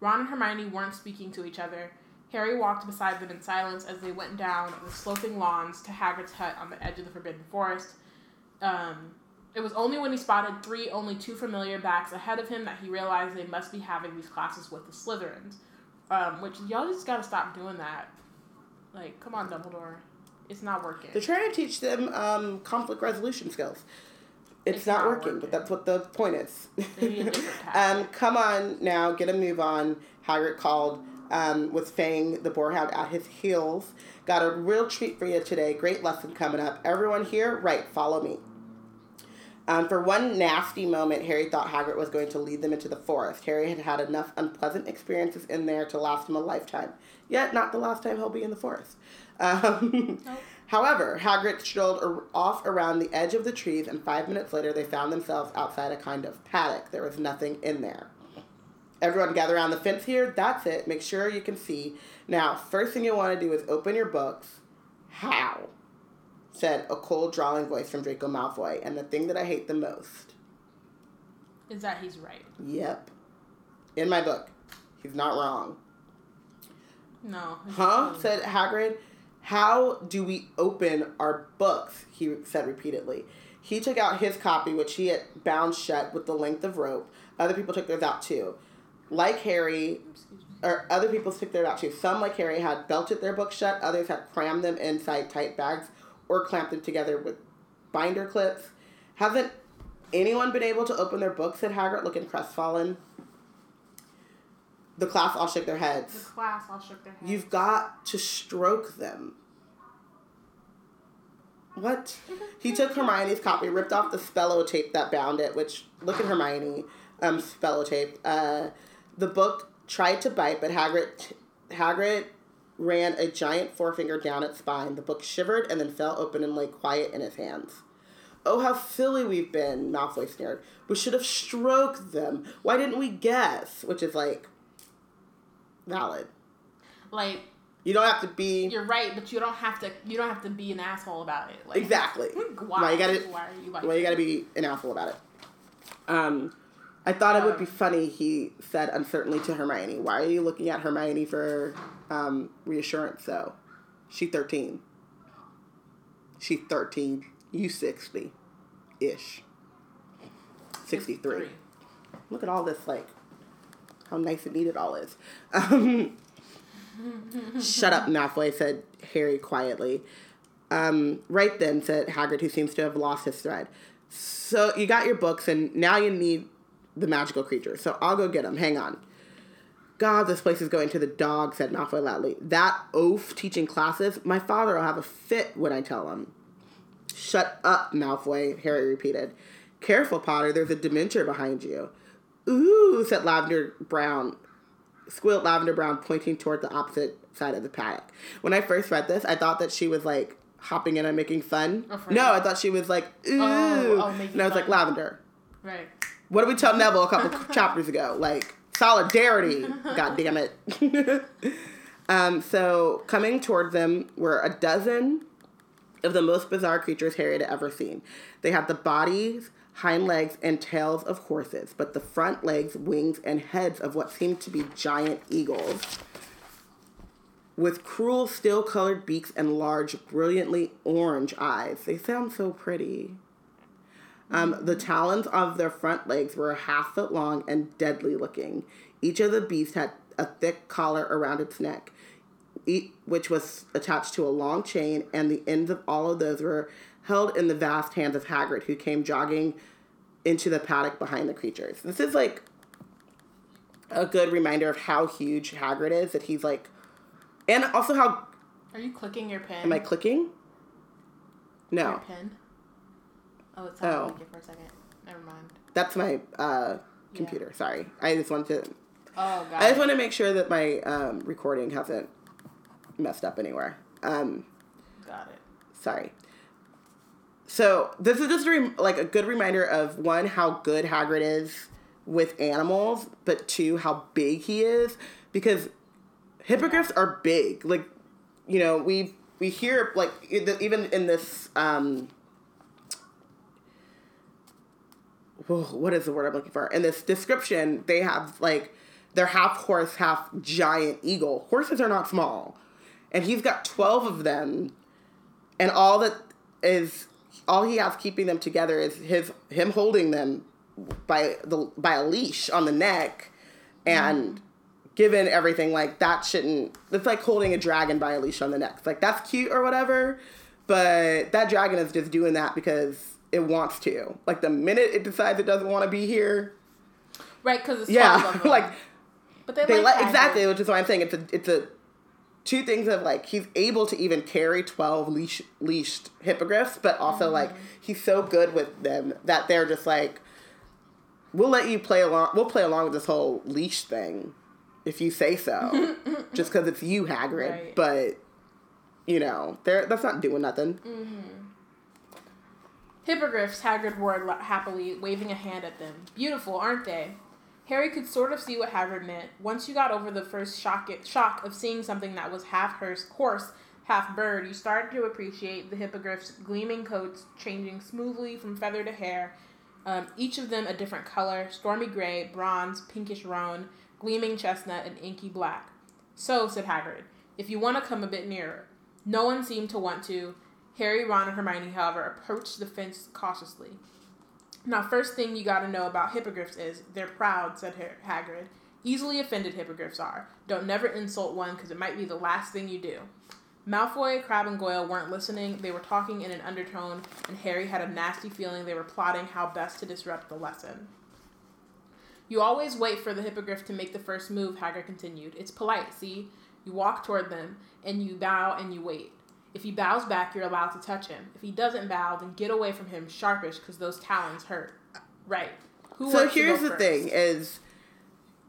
Ron and Hermione weren't speaking to each other. Harry walked beside them in silence as they went down the sloping lawns to Hagrid's hut on the edge of the Forbidden Forest. Um, it was only when he spotted three only too familiar backs ahead of him that he realized they must be having these classes with the Slytherins. Um, which y'all just gotta stop doing that. Like, come on, Dumbledore. It's not working. They're trying to teach them um, conflict resolution skills. It's, It's not, not working, working. but that's what the point is. They need a different [LAUGHS] tactic. um, come on now, get a move on. Hagrid called um, with Fang the Boarhound at his heels. Got a real treat for you today. Great lesson coming up. Everyone here, right? Follow me. Um, for one nasty moment, Harry thought Hagrid was going to lead them into the forest. Harry had had enough unpleasant experiences in there to last him a lifetime. Yet, not the last time he'll be in the forest. Um, Nope. [LAUGHS] However, Hagrid strolled ar- off around the edge of the trees, and five minutes later, they found themselves outside a kind of paddock. There was nothing in there. Everyone gather around the fence here. That's it. Make sure you can see. Now, first thing you want to do is open your books. How? Said a cold, drawling voice from Draco Malfoy. And the thing that I hate the most. Is that he's right? Yep. In my book. He's not wrong. No. Huh? Said Hagrid. How do we open our books? He said repeatedly. He took out his copy, which he had bound shut with the length of rope. Other people took theirs out too. Like Harry, or other people took theirs out too. Some, like Harry, had belted their books shut. Others had crammed them inside tight bags or clamped them together with binder clips. Hasn't anyone been able to open their books? Said Hagrid, looking crestfallen. The class all shook their heads. The class all shook their heads. You've got to stroke them. What? [LAUGHS] He took Hermione's copy, ripped off the Spellotape that bound it, which, look at Hermione, um, Spellotape. Uh, the book tried to bite, but Hagrid, Hagrid ran a giant forefinger down its spine. The book shivered and then fell open and lay quiet in his hands. Oh, how silly we've been, Malfoy sneered. We should have stroked them. Why didn't we guess? Which is like, valid. like You don't have to be you're right, but you don't have to. You don't have to be an asshole about it. Like exactly. Why? Why you gotta Why are you like? why you gotta be an asshole about it. Um, I thought it would be Um, funny. He said uncertainly to Hermione, "Why are you looking at Hermione for um, reassurance? Though she thirteen. She thirteen. You sixty, ish. Sixty three. Look at all this, like, how nice and neat it all is. Um, Shut up, [LAUGHS] Malfoy, said Harry quietly. Um, right then, said Hagrid, who seems to have lost his thread. So you got your books, and now you need the magical creature. So I'll go get them. Hang on. God, this place is going to the dog, said Malfoy loudly. That oaf teaching classes, my father will have a fit when I tell him. Shut up, Malfoy, Harry repeated. Careful, Potter, there's a Dementor behind you. Ooh, said Lavender Brown, squealed Lavender Brown, pointing toward the opposite side of the paddock. When I first read this, I thought that she was like hopping in and making fun. Afraid. No, I thought she was like, ooh. Oh, oh, and I was like. Lavender. Right. What did we tell Neville a couple chapters ago? Like solidarity. God damn it. [LAUGHS] um, so coming towards them were a dozen of the most bizarre creatures Harry had ever seen. They had the bodies, hind legs, and tails of horses, but the front legs, wings, and heads of what seemed to be giant eagles. With cruel, steel colored beaks and large, brilliantly orange eyes. They sound so pretty. Um, the talons of their front legs were a half foot long and deadly looking. Each of the beasts had a thick collar around its neck, which was attached to a long chain, and the ends of all of those were held in the vast hands of Hagrid, who came jogging into the paddock behind the creatures. This is like a good reminder of how huge Hagrid is, that he's like, and also how. Are you clicking your pen? Am I clicking? Your No. pen. Oh, it's Oh. for a second. Never mind. That's my uh, computer. Sorry, I just wanted to. Oh god. I just want to make sure that my um, recording hasn't messed up anywhere. Um, Got it. sorry. So this is just a rem- like a good reminder of one how good Hagrid is with animals, but two how big he is because hippogriffs are big. Like you know we we hear like even in this um. whoa, What is the word I'm looking for? In this description, they have like they're half horse, half giant eagle. Horses are not small, and he's got twelve of them and all that is all he has keeping them together is his him holding them by the by a leash on the neck and given everything like that shouldn't it's like holding a dragon by a leash on the neck it's like that's cute or whatever but that dragon is just doing that because it wants to like the minute it decides it doesn't want to be here Right, because it's yeah 12 [LAUGHS] like but they, they like like exactly, which is why I'm saying it's a it's a two things of like he's able to even carry twelve leash leashed hippogriffs, but also Mm-hmm. like he's so good with them that they're just like, we'll let you play along. We'll play along with this whole leash thing, if you say so, [LAUGHS] just because it's you, Hagrid. Right. But you know, they're that's not doing nothing. Hippogriffs, Hagrid roared happily, waving a hand at them. Beautiful, aren't they? Harry could sort of see what Hagrid meant. Once you got over the first shock, shock of seeing something that was half horse, horse, half bird, you started to appreciate the hippogriffs' gleaming coats changing smoothly from feather to hair, um, each of them a different color stormy gray, bronze, pinkish roan, gleaming chestnut, and inky black. So, said Hagrid, if you want to come a bit nearer. No one seemed to want to. Harry, Ron, and Hermione, however, approached the fence cautiously. Now, first thing you gotta know about hippogriffs is they're proud, said Hagrid. Easily offended hippogriffs are. Don't never insult one because it might be the last thing you do. Malfoy, Crabbe, and Goyle weren't listening. They were talking in an undertone, and Harry had a nasty feeling they were plotting how best to disrupt the lesson. You always wait for the hippogriff to make the first move, Hagrid continued. It's polite, see? You walk toward them, and you bow and you wait. If he bows back, you're allowed to touch him. If he doesn't bow, then get away from him sharpish, because those talons hurt. Right. Who So wants to go here's the first? thing: is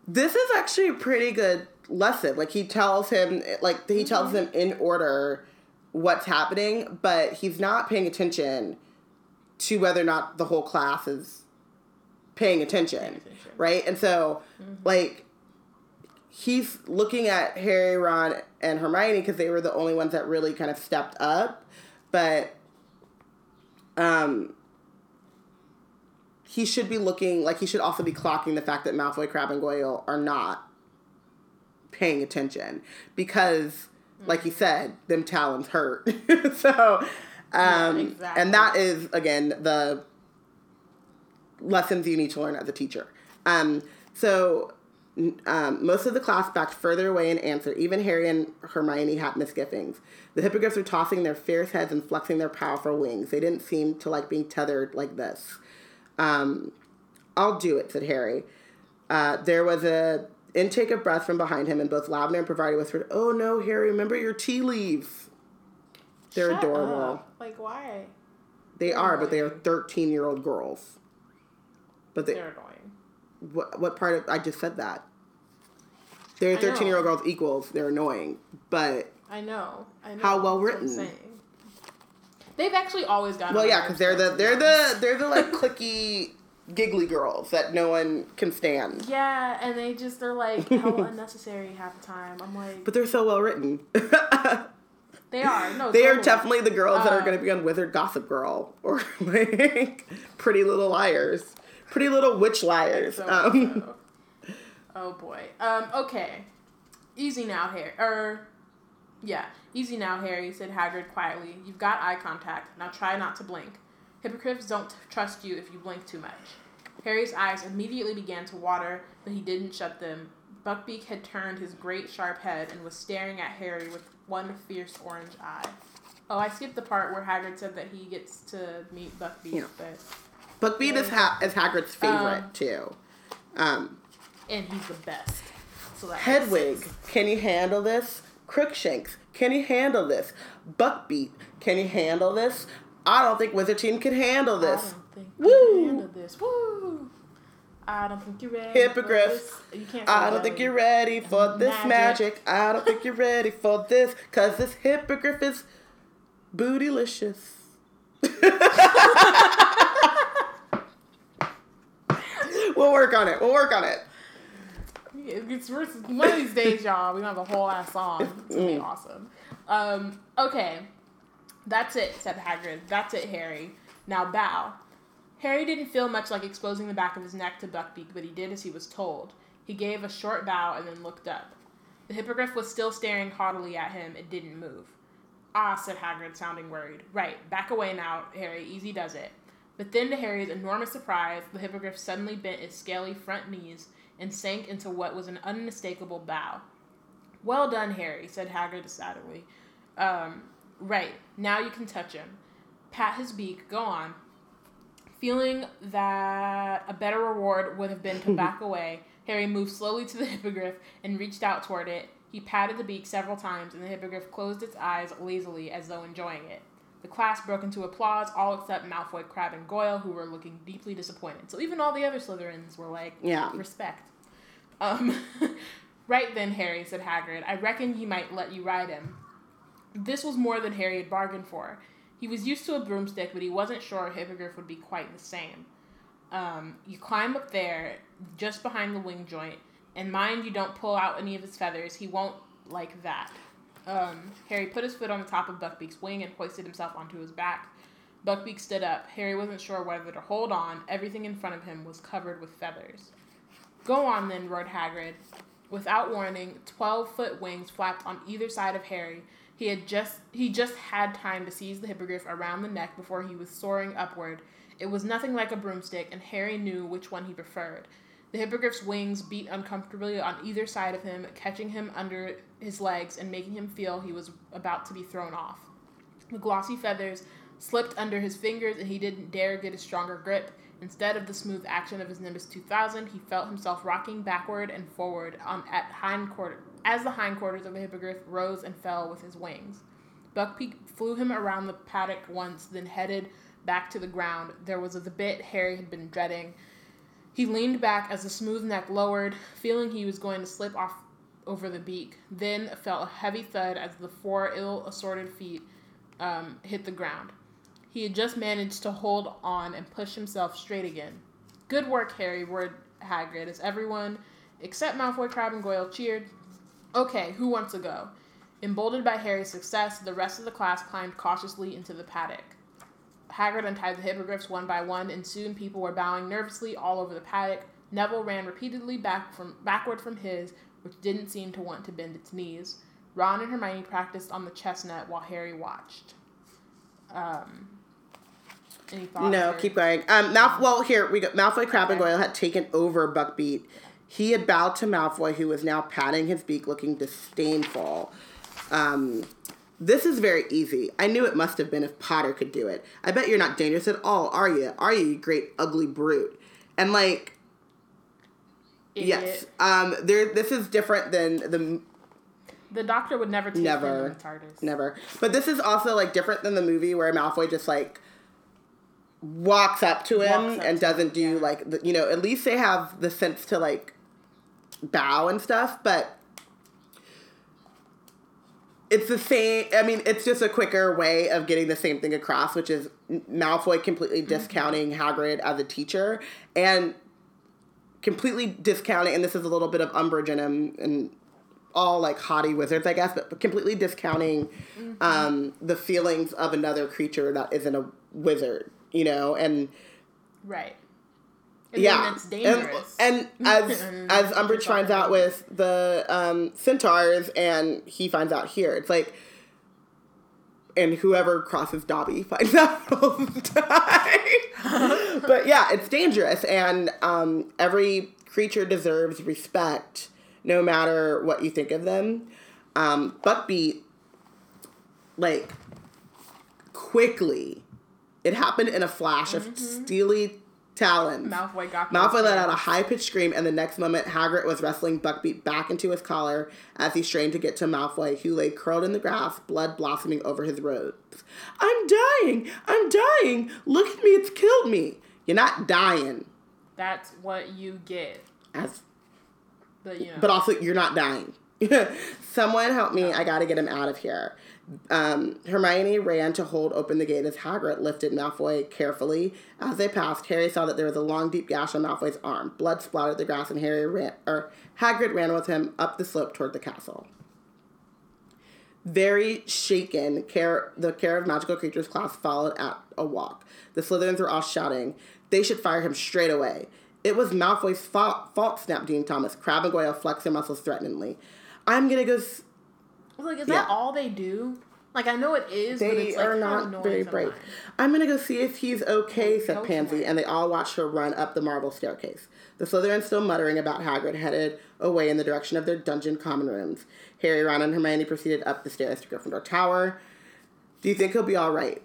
this is actually a pretty good lesson. Like he tells him, like he tells Mm-hmm. him in order what's happening, but he's not paying attention to whether or not the whole class is paying attention, attention. Mm-hmm. right? And so, like. He's looking at Harry, Ron, and Hermione because they were the only ones that really kind of stepped up, but um, he should be looking like he should also be clocking the fact that Malfoy, Crabbe, and Goyle are not paying attention because, like you said, them talons hurt. [LAUGHS] so, um, exactly. and that is again the lessons you need to learn as a teacher. Um, so. Um, most of the class backed further away in answer. Even Harry and Hermione had misgivings. The hippogriffs were tossing their fierce heads and flexing their powerful wings. They didn't seem to like being tethered like this. Um, I'll do it, said Harry. Uh, there was a intake of breath from behind him, and both Lavender and Parvati whispered, "Oh no, Harry! Remember your tea leaves." They're Shut adorable. up. Like, why? They are, but they are thirteen-year-old girls. But they, They're annoying. what, what part of I just said that? They're thirteen-year-old girls equals. They're annoying, but I know. I know. How well That's what I'm written. They've actually always gotten. well, yeah, because they're the they're to be honest. the they're the like clicky, giggly girls that no one can stand. Yeah, and they just they're like [LAUGHS] hell unnecessary half the time. I'm like, But they're so well written. [LAUGHS] they are no. They are definitely the girls that are going to be on Wizard Gossip Girl or [LAUGHS] like Pretty Little Liars, Pretty Little Witch Liars. So, Um, so. Oh boy. Um. Okay. Easy now, Harry. Er. Yeah. Easy now, Harry," said Hagrid quietly. "You've got eye contact. Now try not to blink. Hippogriffs don't trust you if you blink too much." Harry's eyes immediately began to water, but he didn't shut them. Buckbeak had turned his great sharp head and was staring at Harry with one fierce orange eye. Oh, I skipped the part where Hagrid said that he gets to meet Buckbeak, Yeah. but Buckbeak is, ha- is Hagrid's favorite Um, too. Um, and he's the best. So Hedwig, can you handle this? Crookshanks, can you handle this? Buckbeak, can you handle this? I don't think Wizard Team can handle I this. don't think Woo! can handle this. Woo! I don't think you're ready. for Hippogriff. this. You can't. I don't think you're ready for this Magic. magic. I don't think you're ready for this, cause this hippogriff is bootylicious. [LAUGHS] we'll work on it. We'll work on it. It's, it's one of these days, y'all. We gonna have a whole ass song. It's gonna be Mm. awesome. Um, okay, that's it," said Hagrid. "That's it, Harry. Now bow." Harry didn't feel much like exposing the back of his neck to Buckbeak, but he did as he was told. He gave a short bow and then looked up. The hippogriff was still staring haughtily at him. It didn't move. Ah, said Hagrid, sounding worried. Right, back away now, Harry. Easy does it. But then, to Harry's enormous surprise, the hippogriff suddenly bent its scaly front knees and sank into what was an unmistakable bow. Well done, Harry, said Hagrid decidedly. Um, right, now you can touch him. Pat his beak, go on. Feeling that a better reward would have been to [LAUGHS] back away, Harry moved slowly to the hippogriff and reached out toward it. He patted the beak several times, and the hippogriff closed its eyes lazily as though enjoying it. The class broke into applause, all except Malfoy, Crabbe, and Goyle, who were looking deeply disappointed. So even all the other Slytherins were like, Yeah. respect. Um, [LAUGHS] right then, Harry, said Hagrid. I reckon he might let you ride him. This was more than Harry had bargained for. He was used to a broomstick, but he wasn't sure a hippogriff would be quite the same. Um, you climb up there, just behind the wing joint, and mind you don't pull out any of his feathers. He won't like that. Um, Harry put his foot on the top of Buckbeak's wing and hoisted himself onto his back. Buckbeak stood up. Harry wasn't sure whether to hold on. Everything in front of him was covered with feathers. Go on then, roared Hagrid. Without warning, twelve foot wings flapped on either side of Harry. He had just he just had time to seize the hippogriff around the neck before he was soaring upward. It was nothing like a broomstick, and Harry knew which one he preferred. The hippogriff's wings beat uncomfortably on either side of him, catching him under his legs and making him feel he was about to be thrown off. The glossy feathers slipped under his fingers, and he didn't dare get a stronger grip. Instead of the smooth action of his Nimbus 2000, he felt himself rocking backward and forward on at hind quarter as the hindquarters of the hippogriff rose and fell with his wings. Buckbeak flew him around the paddock once, then headed back to the ground. There was the bit Harry had been dreading. He leaned back as the smooth neck lowered, feeling he was going to slip off over the beak. Then felt a heavy thud as the four ill assorted feet um, hit the ground. He had just managed to hold on and push himself straight again. Good work, Harry, roared Hagrid as everyone, except Malfoy, Crabbe, and Goyle, cheered. Okay, who wants to go? Emboldened by Harry's success, the rest of the class climbed cautiously into the paddock. Hagrid untied the hippogriffs one by one, and soon people were bowing nervously all over the paddock. Neville ran repeatedly back from backward from his, which didn't seem to want to bend its knees. Ron and Hermione practiced on the chestnut while Harry watched. Um? No, keep going. Um, Malf- well, here we go. Malfoy, Crabbe, and Goyle had taken over Buckbeak. He had bowed to Malfoy, who was now patting his beak, looking disdainful. Um, this is very easy. I knew it must have been if Potter could do it. I bet you're not dangerous at all, are you? Are you, you great ugly brute? And like, Idiot. yes, um, there. This is different than the The doctor would never take Never. them in the TARDIS. Never. But this is also like different than the movie where Malfoy just like walks up to him up and doesn't do yeah. like the, you know at least they have the sense to like bow and stuff but it's the same i mean it's just a quicker way of getting the same thing across which is malfoy completely Mm-hmm. discounting hagrid as a teacher and completely discounting and this is a little bit of umbrage in him and all like haughty wizards i guess but completely discounting Mm-hmm. um, the feelings of another creature that isn't a wizard you know and Right. And yeah, then it's dangerous. And, and as [LAUGHS] as Umbridge finds out with the um, centaurs, and he finds out here, it's like, and whoever crosses Dobby [LAUGHS] finds out time. [LAUGHS] but yeah, it's dangerous, and um, every creature deserves respect, no matter what you think of them. Um, Buckbeak, like, quickly, it happened in a flash of mm-hmm. steely talons. Malfoy got Malfoy let out a high pitched scream, and the next moment, Hagrid was wrestling Buckbeak back into his collar as he strained to get to Malfoy, who lay curled in the grass, blood blossoming over his robes. I'm dying! I'm dying! Look at me, it's killed me! You're not dying. That's what you get. As, But you know. but also, you're not dying. [LAUGHS] Someone help me. I gotta get him out of here. Um, Hermione ran to hold open the gate as Hagrid lifted Malfoy carefully. As they passed, Harry saw that there was a long, deep gash on Malfoy's arm. Blood splattered the grass, and Harry ran, or Hagrid ran with him up the slope toward the castle. Very shaken, care, the Care of Magical Creatures class followed at a walk. The Slytherins were all shouting, they should fire him straight away. It was Malfoy's fault, fault snapped Dean Thomas. Crabbe and Goyle flexed their muscles threateningly. I'm gonna go. S- like, is yeah. that all they do? Like, I know it is, but they it's like are not very brave. I'm gonna go see if he's okay, said Pansy, and they all watched her run up the marble staircase. The Slytherins, still muttering about Hagrid, headed away in the direction of their dungeon common rooms. Harry, Ron, and Hermione proceeded up the stairs to Gryffindor Tower. Do you think he'll be all right?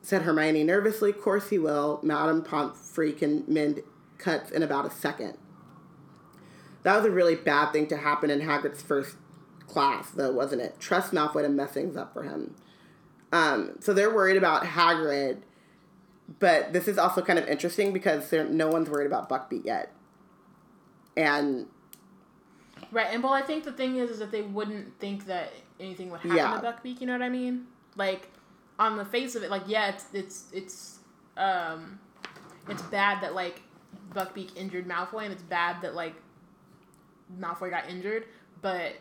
said Hermione nervously. Of course he will. Madame Pomfrey can mend cuts in about a second. That was a really bad thing to happen in Hagrid's first class, though, wasn't it? Trust Malfoy to mess things up for him. Um, so they're worried about Hagrid, but this is also kind of interesting because there, no one's worried about Buckbeak yet. And Right, and well, I think the thing is, is that they wouldn't think that anything would happen Yeah. to Buckbeak. You know what I mean? Like, on the face of it, like, yeah, it's it's it's um, it's bad that like Buckbeak injured Malfoy, and it's bad that like Malfoy got injured. But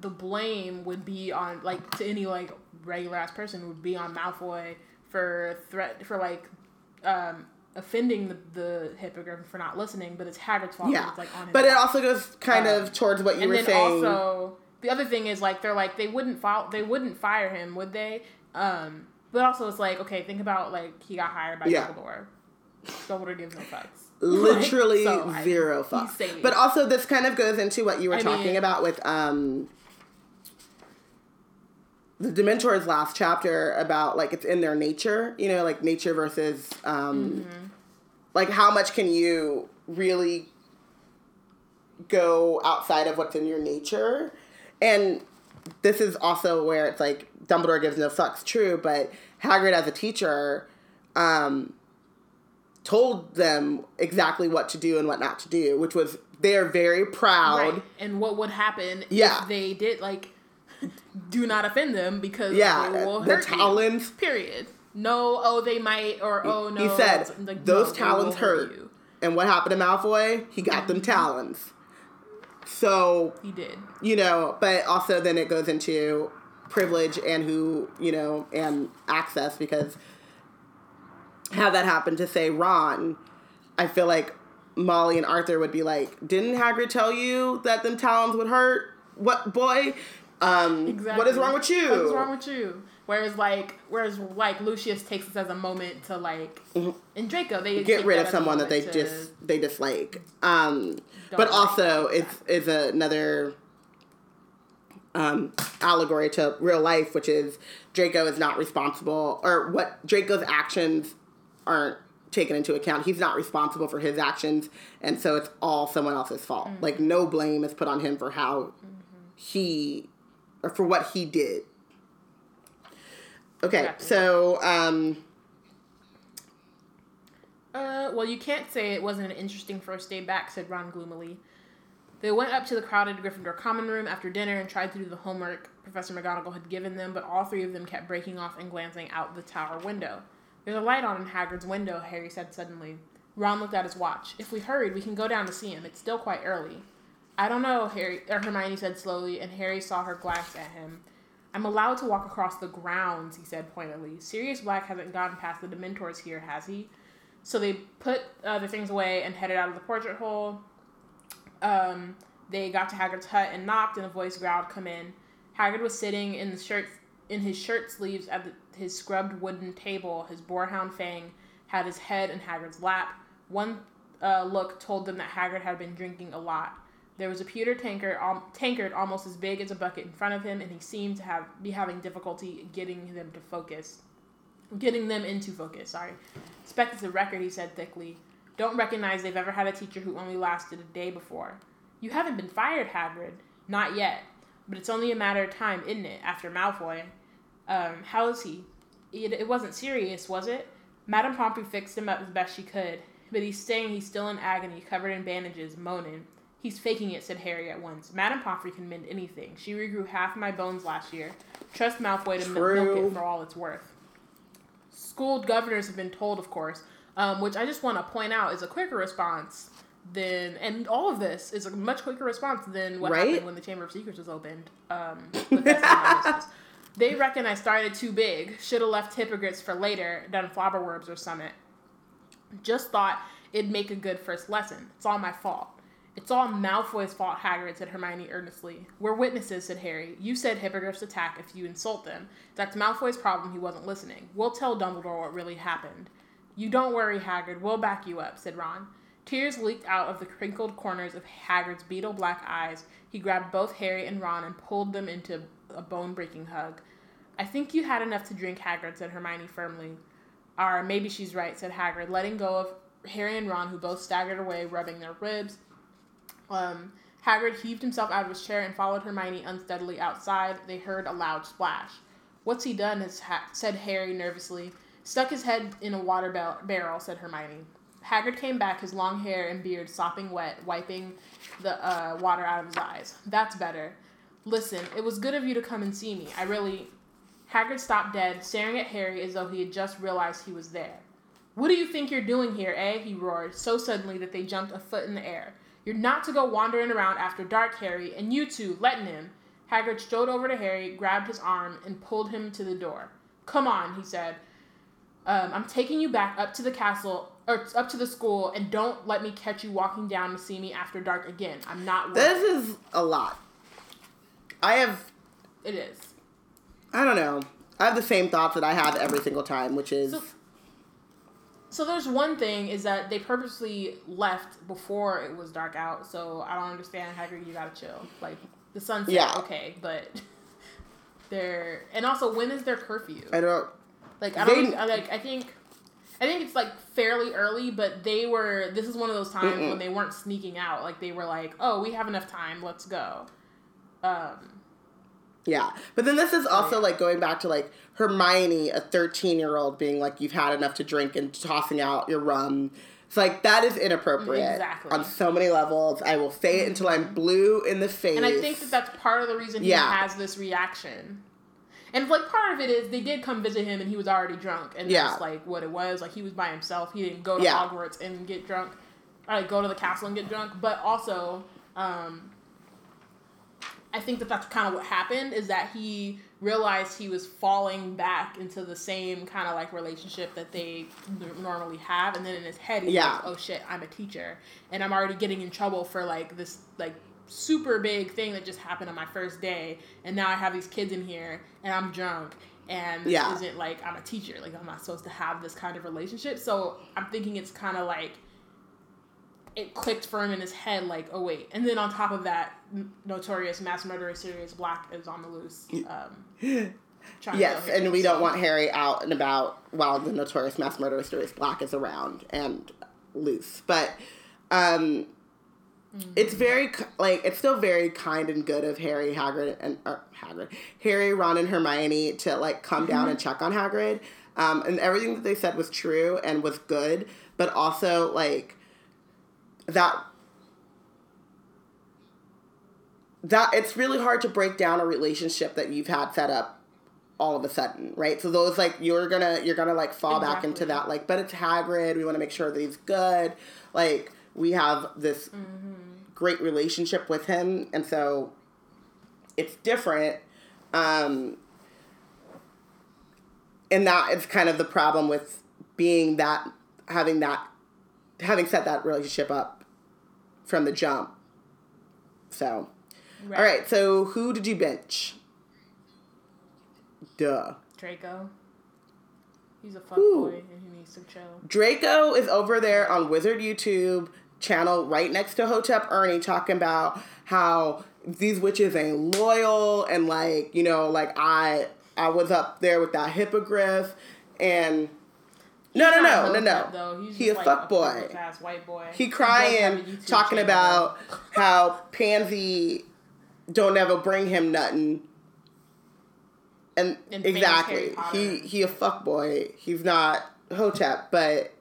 the blame would be on like to any like regular ass person would be on Malfoy for threat for like um offending the, the hippogriff for not listening. But it's Hagrid's fault. yeah, it's, like on but it back. also goes kind Um, of towards what you and were then saying. also the other thing is like they're like they wouldn't file they wouldn't fire him would they um but also it's like okay think about like he got hired by Yeah. Dumbledore Dumbledore gives no fucks [LAUGHS] literally Like, so zero fucks. But also, this kind of goes into what you were I talking mean- about with um, the Dementors last chapter about like it's in their nature, you know, like nature versus um, Mm-hmm. like how much can you really go outside of what's in your nature, and this is also where it's like Dumbledore gives no fucks, true, but Hagrid as a teacher. Um, told them exactly what to do and what not to do, which was they're very proud. right and what would happen Yeah. if they did like [LAUGHS] do not offend them because Yeah, they will the hurt you. talons. period no oh they might or oh no he said like, those no, talons hurt. you. And what happened to Malfoy? He got them talons. So he did you know, but also then it goes into privilege and who you know and access because had that happen to say Ron, I feel like Molly and Arthur would be like, "Didn't Hagrid tell you that them talons would hurt? What boy? Um, Exactly. What is wrong with you? What is wrong with you? Whereas like, whereas like Lucius takes this as a moment to like, and Draco they Mm-hmm. Get rid of someone that they just they dislike. Um, but like also it's is another um, allegory to real life, which is Draco is not responsible, or what Draco's actions aren't taken into account. He's not responsible for his actions, and so it's all someone else's fault. Mm-hmm. Like no blame is put on him for how he or for what he did. Okay, Exactly. so um, Uh, well, you can't say it wasn't an interesting first day back," said Ron gloomily. They went up to the crowded Gryffindor common room after dinner and tried to do the homework Professor McGonagall had given them, but all three of them kept breaking off and glancing out the tower window. There's a light on in Hagrid's window, Harry said suddenly. Ron looked at his watch. If we hurried, we can go down to see him. It's still quite early. I don't know, Harry or Hermione said slowly, and Harry saw her glance at him. I'm allowed to walk across the grounds, he said pointedly. Sirius Black hasn't gotten past the Dementors here, has he? So they put uh, their things away and headed out of the portrait hole. Um, they got to Hagrid's hut and knocked, and a voice growled, "Come in." Hagrid was sitting in the shirt in his shirt sleeves at the, his scrubbed wooden table. His boarhound Fang had his head in Hagrid's lap. One uh, look told them that Hagrid had been drinking a lot. There was a pewter tankard, um, tankard almost as big as a bucket in front of him, and he seemed to have be having difficulty getting them to focus, getting them into focus. Sorry, Spec is a record, he said thickly. Don't recognize they've ever had a teacher who only lasted a day before. You haven't been fired, Hagrid. Not yet. But it's only a matter of time, isn't it, after Malfoy? Um, how is he? It, it wasn't serious, was it? Madame Pomfrey fixed him up as best she could, but he's saying he's still in agony, covered in bandages, moaning. He's faking it, said Harry at once. Madame Pomfrey can mend anything. She regrew half my bones last year. Trust Malfoy to milk it for all it's worth. School governors have been told, of course, um, which I just want to point out is a quicker response than, and all of this is a much quicker response than what Right? happened when the Chamber of Secrets was opened. Um, [LAUGHS] They reckon I started too big. Should have left Hippogriffs for later, done Flobberworms or Summit. Just thought it'd make a good first lesson. It's all my fault. It's all Malfoy's fault, Hagrid, said Hermione earnestly. We're witnesses, said Harry. You said Hippogriffs attack if you insult them. That's Malfoy's problem, he wasn't listening. We'll tell Dumbledore what really happened. You don't worry, Hagrid, we'll back you up, said Ron. Tears leaked out of the crinkled corners of Hagrid's beetle black eyes. He grabbed both Harry and Ron and pulled them into a bone breaking hug. I think you had enough to drink, Hagrid, said Hermione firmly. Or maybe she's right, said Hagrid, letting go of Harry and Ron, who both staggered away, rubbing their ribs. Um, Hagrid heaved himself out of his chair and followed Hermione unsteadily outside. They heard a loud splash. What's he done? Ha- said Harry nervously. Stuck his head in a water barrel, said Hermione. Hagrid came back, his long hair and beard sopping wet, wiping the uh, water out of his eyes. That's better. Listen, it was good of you to come and see me. I really. Hagrid stopped dead, staring at Harry as though he had just realized he was there. What do you think you're doing here, eh? He roared, so suddenly that they jumped a foot in the air. You're not to go wandering around after dark, Harry, and you two, letting him. Hagrid strode over to Harry, grabbed his arm, and pulled him to the door. Come on, he said. Um, I'm taking you back up to the castle, or up to the school, and don't let me catch you walking down to see me after dark again. I'm not worth This is a lot. I have, It is. I don't know. I have the same thoughts that I have every single time, which is So- So there's one thing is that they purposely left before it was dark out. So I don't understand. Hagrid, you gotta chill. Like the sunset, Yeah. okay, but [LAUGHS] they're and also when is their curfew? I don't. Like I don't I like. I think I think it's like fairly early, but they were. This is one of those times Mm-mm. when they weren't sneaking out. Like they were like, oh, we have enough time. Let's go. Um, Yeah, but then this is also yeah. like going back to like Hermione, a thirteen-year-old, being like, "You've had enough to drink," and tossing out your rum. It's like that is inappropriate Exactly. on so many levels. I will say it until I'm blue in the face. And I think that that's part of the reason he Yeah. has this reaction. And like part of it is they did come visit him and he was already drunk, and Yeah. that's like what it was. Like he was by himself. He didn't go to Yeah. Hogwarts and get drunk, or like go to the castle and get drunk. But also, um, I think that that's kind of what happened is that he realized he was falling back into the same kind of like relationship that they normally have, and then in his head he's Yeah. like, "Oh shit, I'm a teacher, and I'm already getting in trouble for like this like super big thing that just happened on my first day, and now I have these kids in here, and I'm drunk." And this Yeah. isn't like I'm a teacher. Like I'm not supposed to have this kind of relationship. So I'm thinking it's kind of like it clicked for him in his head, like, oh wait. And then on top of that, notorious mass murderer Sirius Black is on the loose. Um, [GASPS] yes, and we don't want Harry out and about while the notorious mass murderer Sirius Black is around and loose. But um, it's very like it's still very kind and good of Harry, Hagrid, and or Hagrid, Harry, Ron, and Hermione to like come down and check on Hagrid. Um, and everything that they said was true and was good, but also like that that it's really hard to break down a relationship that you've had set up all of a sudden, right? So those like you're gonna you're gonna like fall back into that like, but it's Hagrid. We want to make sure that he's good. Like we have this great relationship with him, and so it's different. Um, and that is kind of the problem with being that having that having set that relationship up from the jump. So, right. all right. So who did you bench? Duh. Draco. He's a Ooh. fuckboy and he needs to chill. Draco is over there on Wizard YouTube channel right next to Hotep Ernie talking about how these witches ain't loyal and like, you know, like I I was up there with that hippogriff and no no no no no. Though. He's He a like fuck boy. white boy. He a crying YouTube talking channel. about [LAUGHS] how Pansy don't ever bring him nothing. And, And exactly, he he a fuck boy. He's not Hotep, but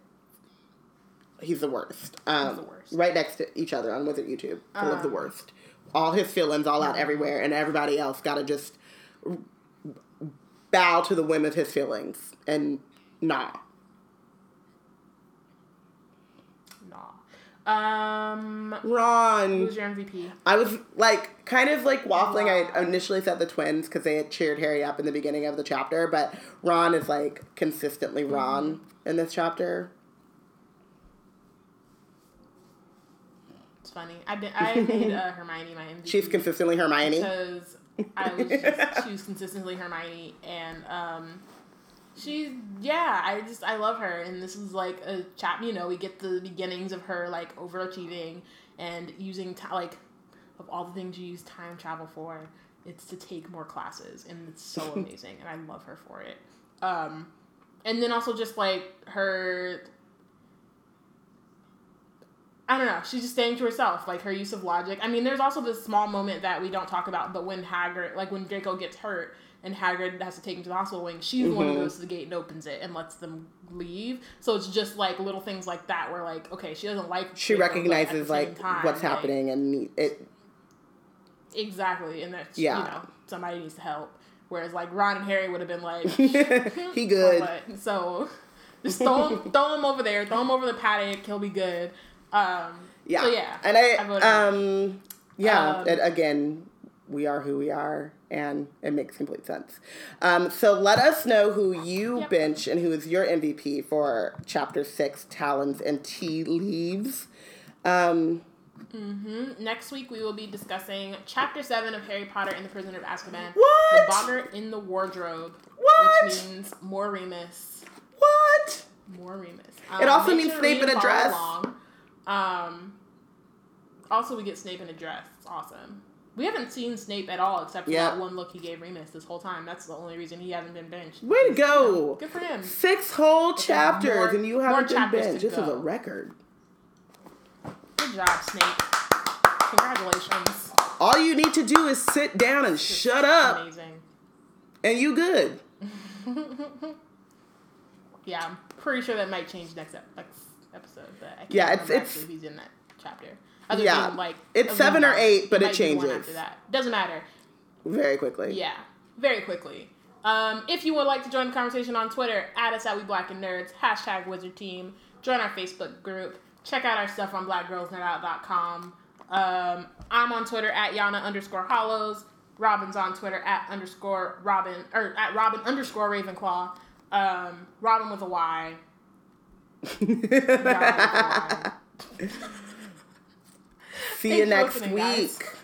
he's the worst. Um, the worst. Right next to each other on Wizard YouTube, full of the Um, worst. All his feelings all out everywhere, and everybody else got to just bow to the whim of his feelings and nah. Nah. Um, Ron. who's your MVP? I was like kind of like waffling. I initially said the twins because they had cheered Harry up in the beginning of the chapter, but Ron is like consistently Ron Mm-hmm. in this chapter. It's funny. I did. I [LAUGHS] made uh, Hermione my MVP. She's consistently Hermione. because I was just she was consistently Hermione, and um, she yeah, I just I love her, and this is like a chap. You know, we get the beginnings of her like overachieving and using like of all the things you use time travel for, it's to take more classes, and it's so [LAUGHS] amazing, and I love her for it. Um, and then also just like her I don't know. She's just staying to herself, like her use of logic. I mean, there's also this small moment that we don't talk about, but when Hagrid, like when Draco gets hurt and Hagrid has to take him to the hospital wing, she's the one who Mhm. goes to the gate and opens it and lets them leave. So it's just like little things like that where like, okay, she doesn't like. She Draco, but at the recognizes like time, what's like- happening and it. Exactly, and that Yeah. you know somebody needs to help. Whereas like Ron and Harry would have been like, [LAUGHS] he good. what? So [LAUGHS] just throw him, throw him over there, throw him over the paddock. He'll be good. Um, Yeah. So yeah, And I, I um, yeah, Um, again, we are who we are, and it makes complete sense. Um, so let us know who you Yep. bench and who is your MVP for Chapter Six, Talons and Tea Leaves. Um, Mhm. Next week we will be discussing Chapter Seven of Harry Potter and the Prisoner of Azkaban. What? The Boggart in the Wardrobe. What? Which means more Remus. what? More Remus. It also means Snape in a dress. along. Um. Also, we get Snape in a dress. It's awesome. We haven't seen Snape at all except for Yep. that one look he gave Remus this whole time. That's the only reason he hasn't been benched. Way to go! Good for him. Six whole chapters, more- and you haven't been benched. This is a record. Good job, Snape. Congratulations. All you need to do is sit down and shut up, Amazing. and you good. [LAUGHS] Yeah, I'm pretty sure that might change next, ep- next episode, but I can't Yeah, it's- it's- if he's in that chapter. Other Yeah. than, like It's seven or eight, but it might be the one changes. After that, doesn't matter. Very quickly. Yeah, very quickly. Um, if you would like to join the conversation on Twitter, add us at We Black and Nerds, hashtag Wizard Team. Join our Facebook group. Check out our stuff on blackgirlsnerdout.com. Um, I'm on Twitter at Yana underscore Hollows. Robyn's on Twitter at underscore Robyn or at Robyn underscore Ravenclaw. Um, Robyn with a Y. [LAUGHS] See you Thanks for next listening, guys. week.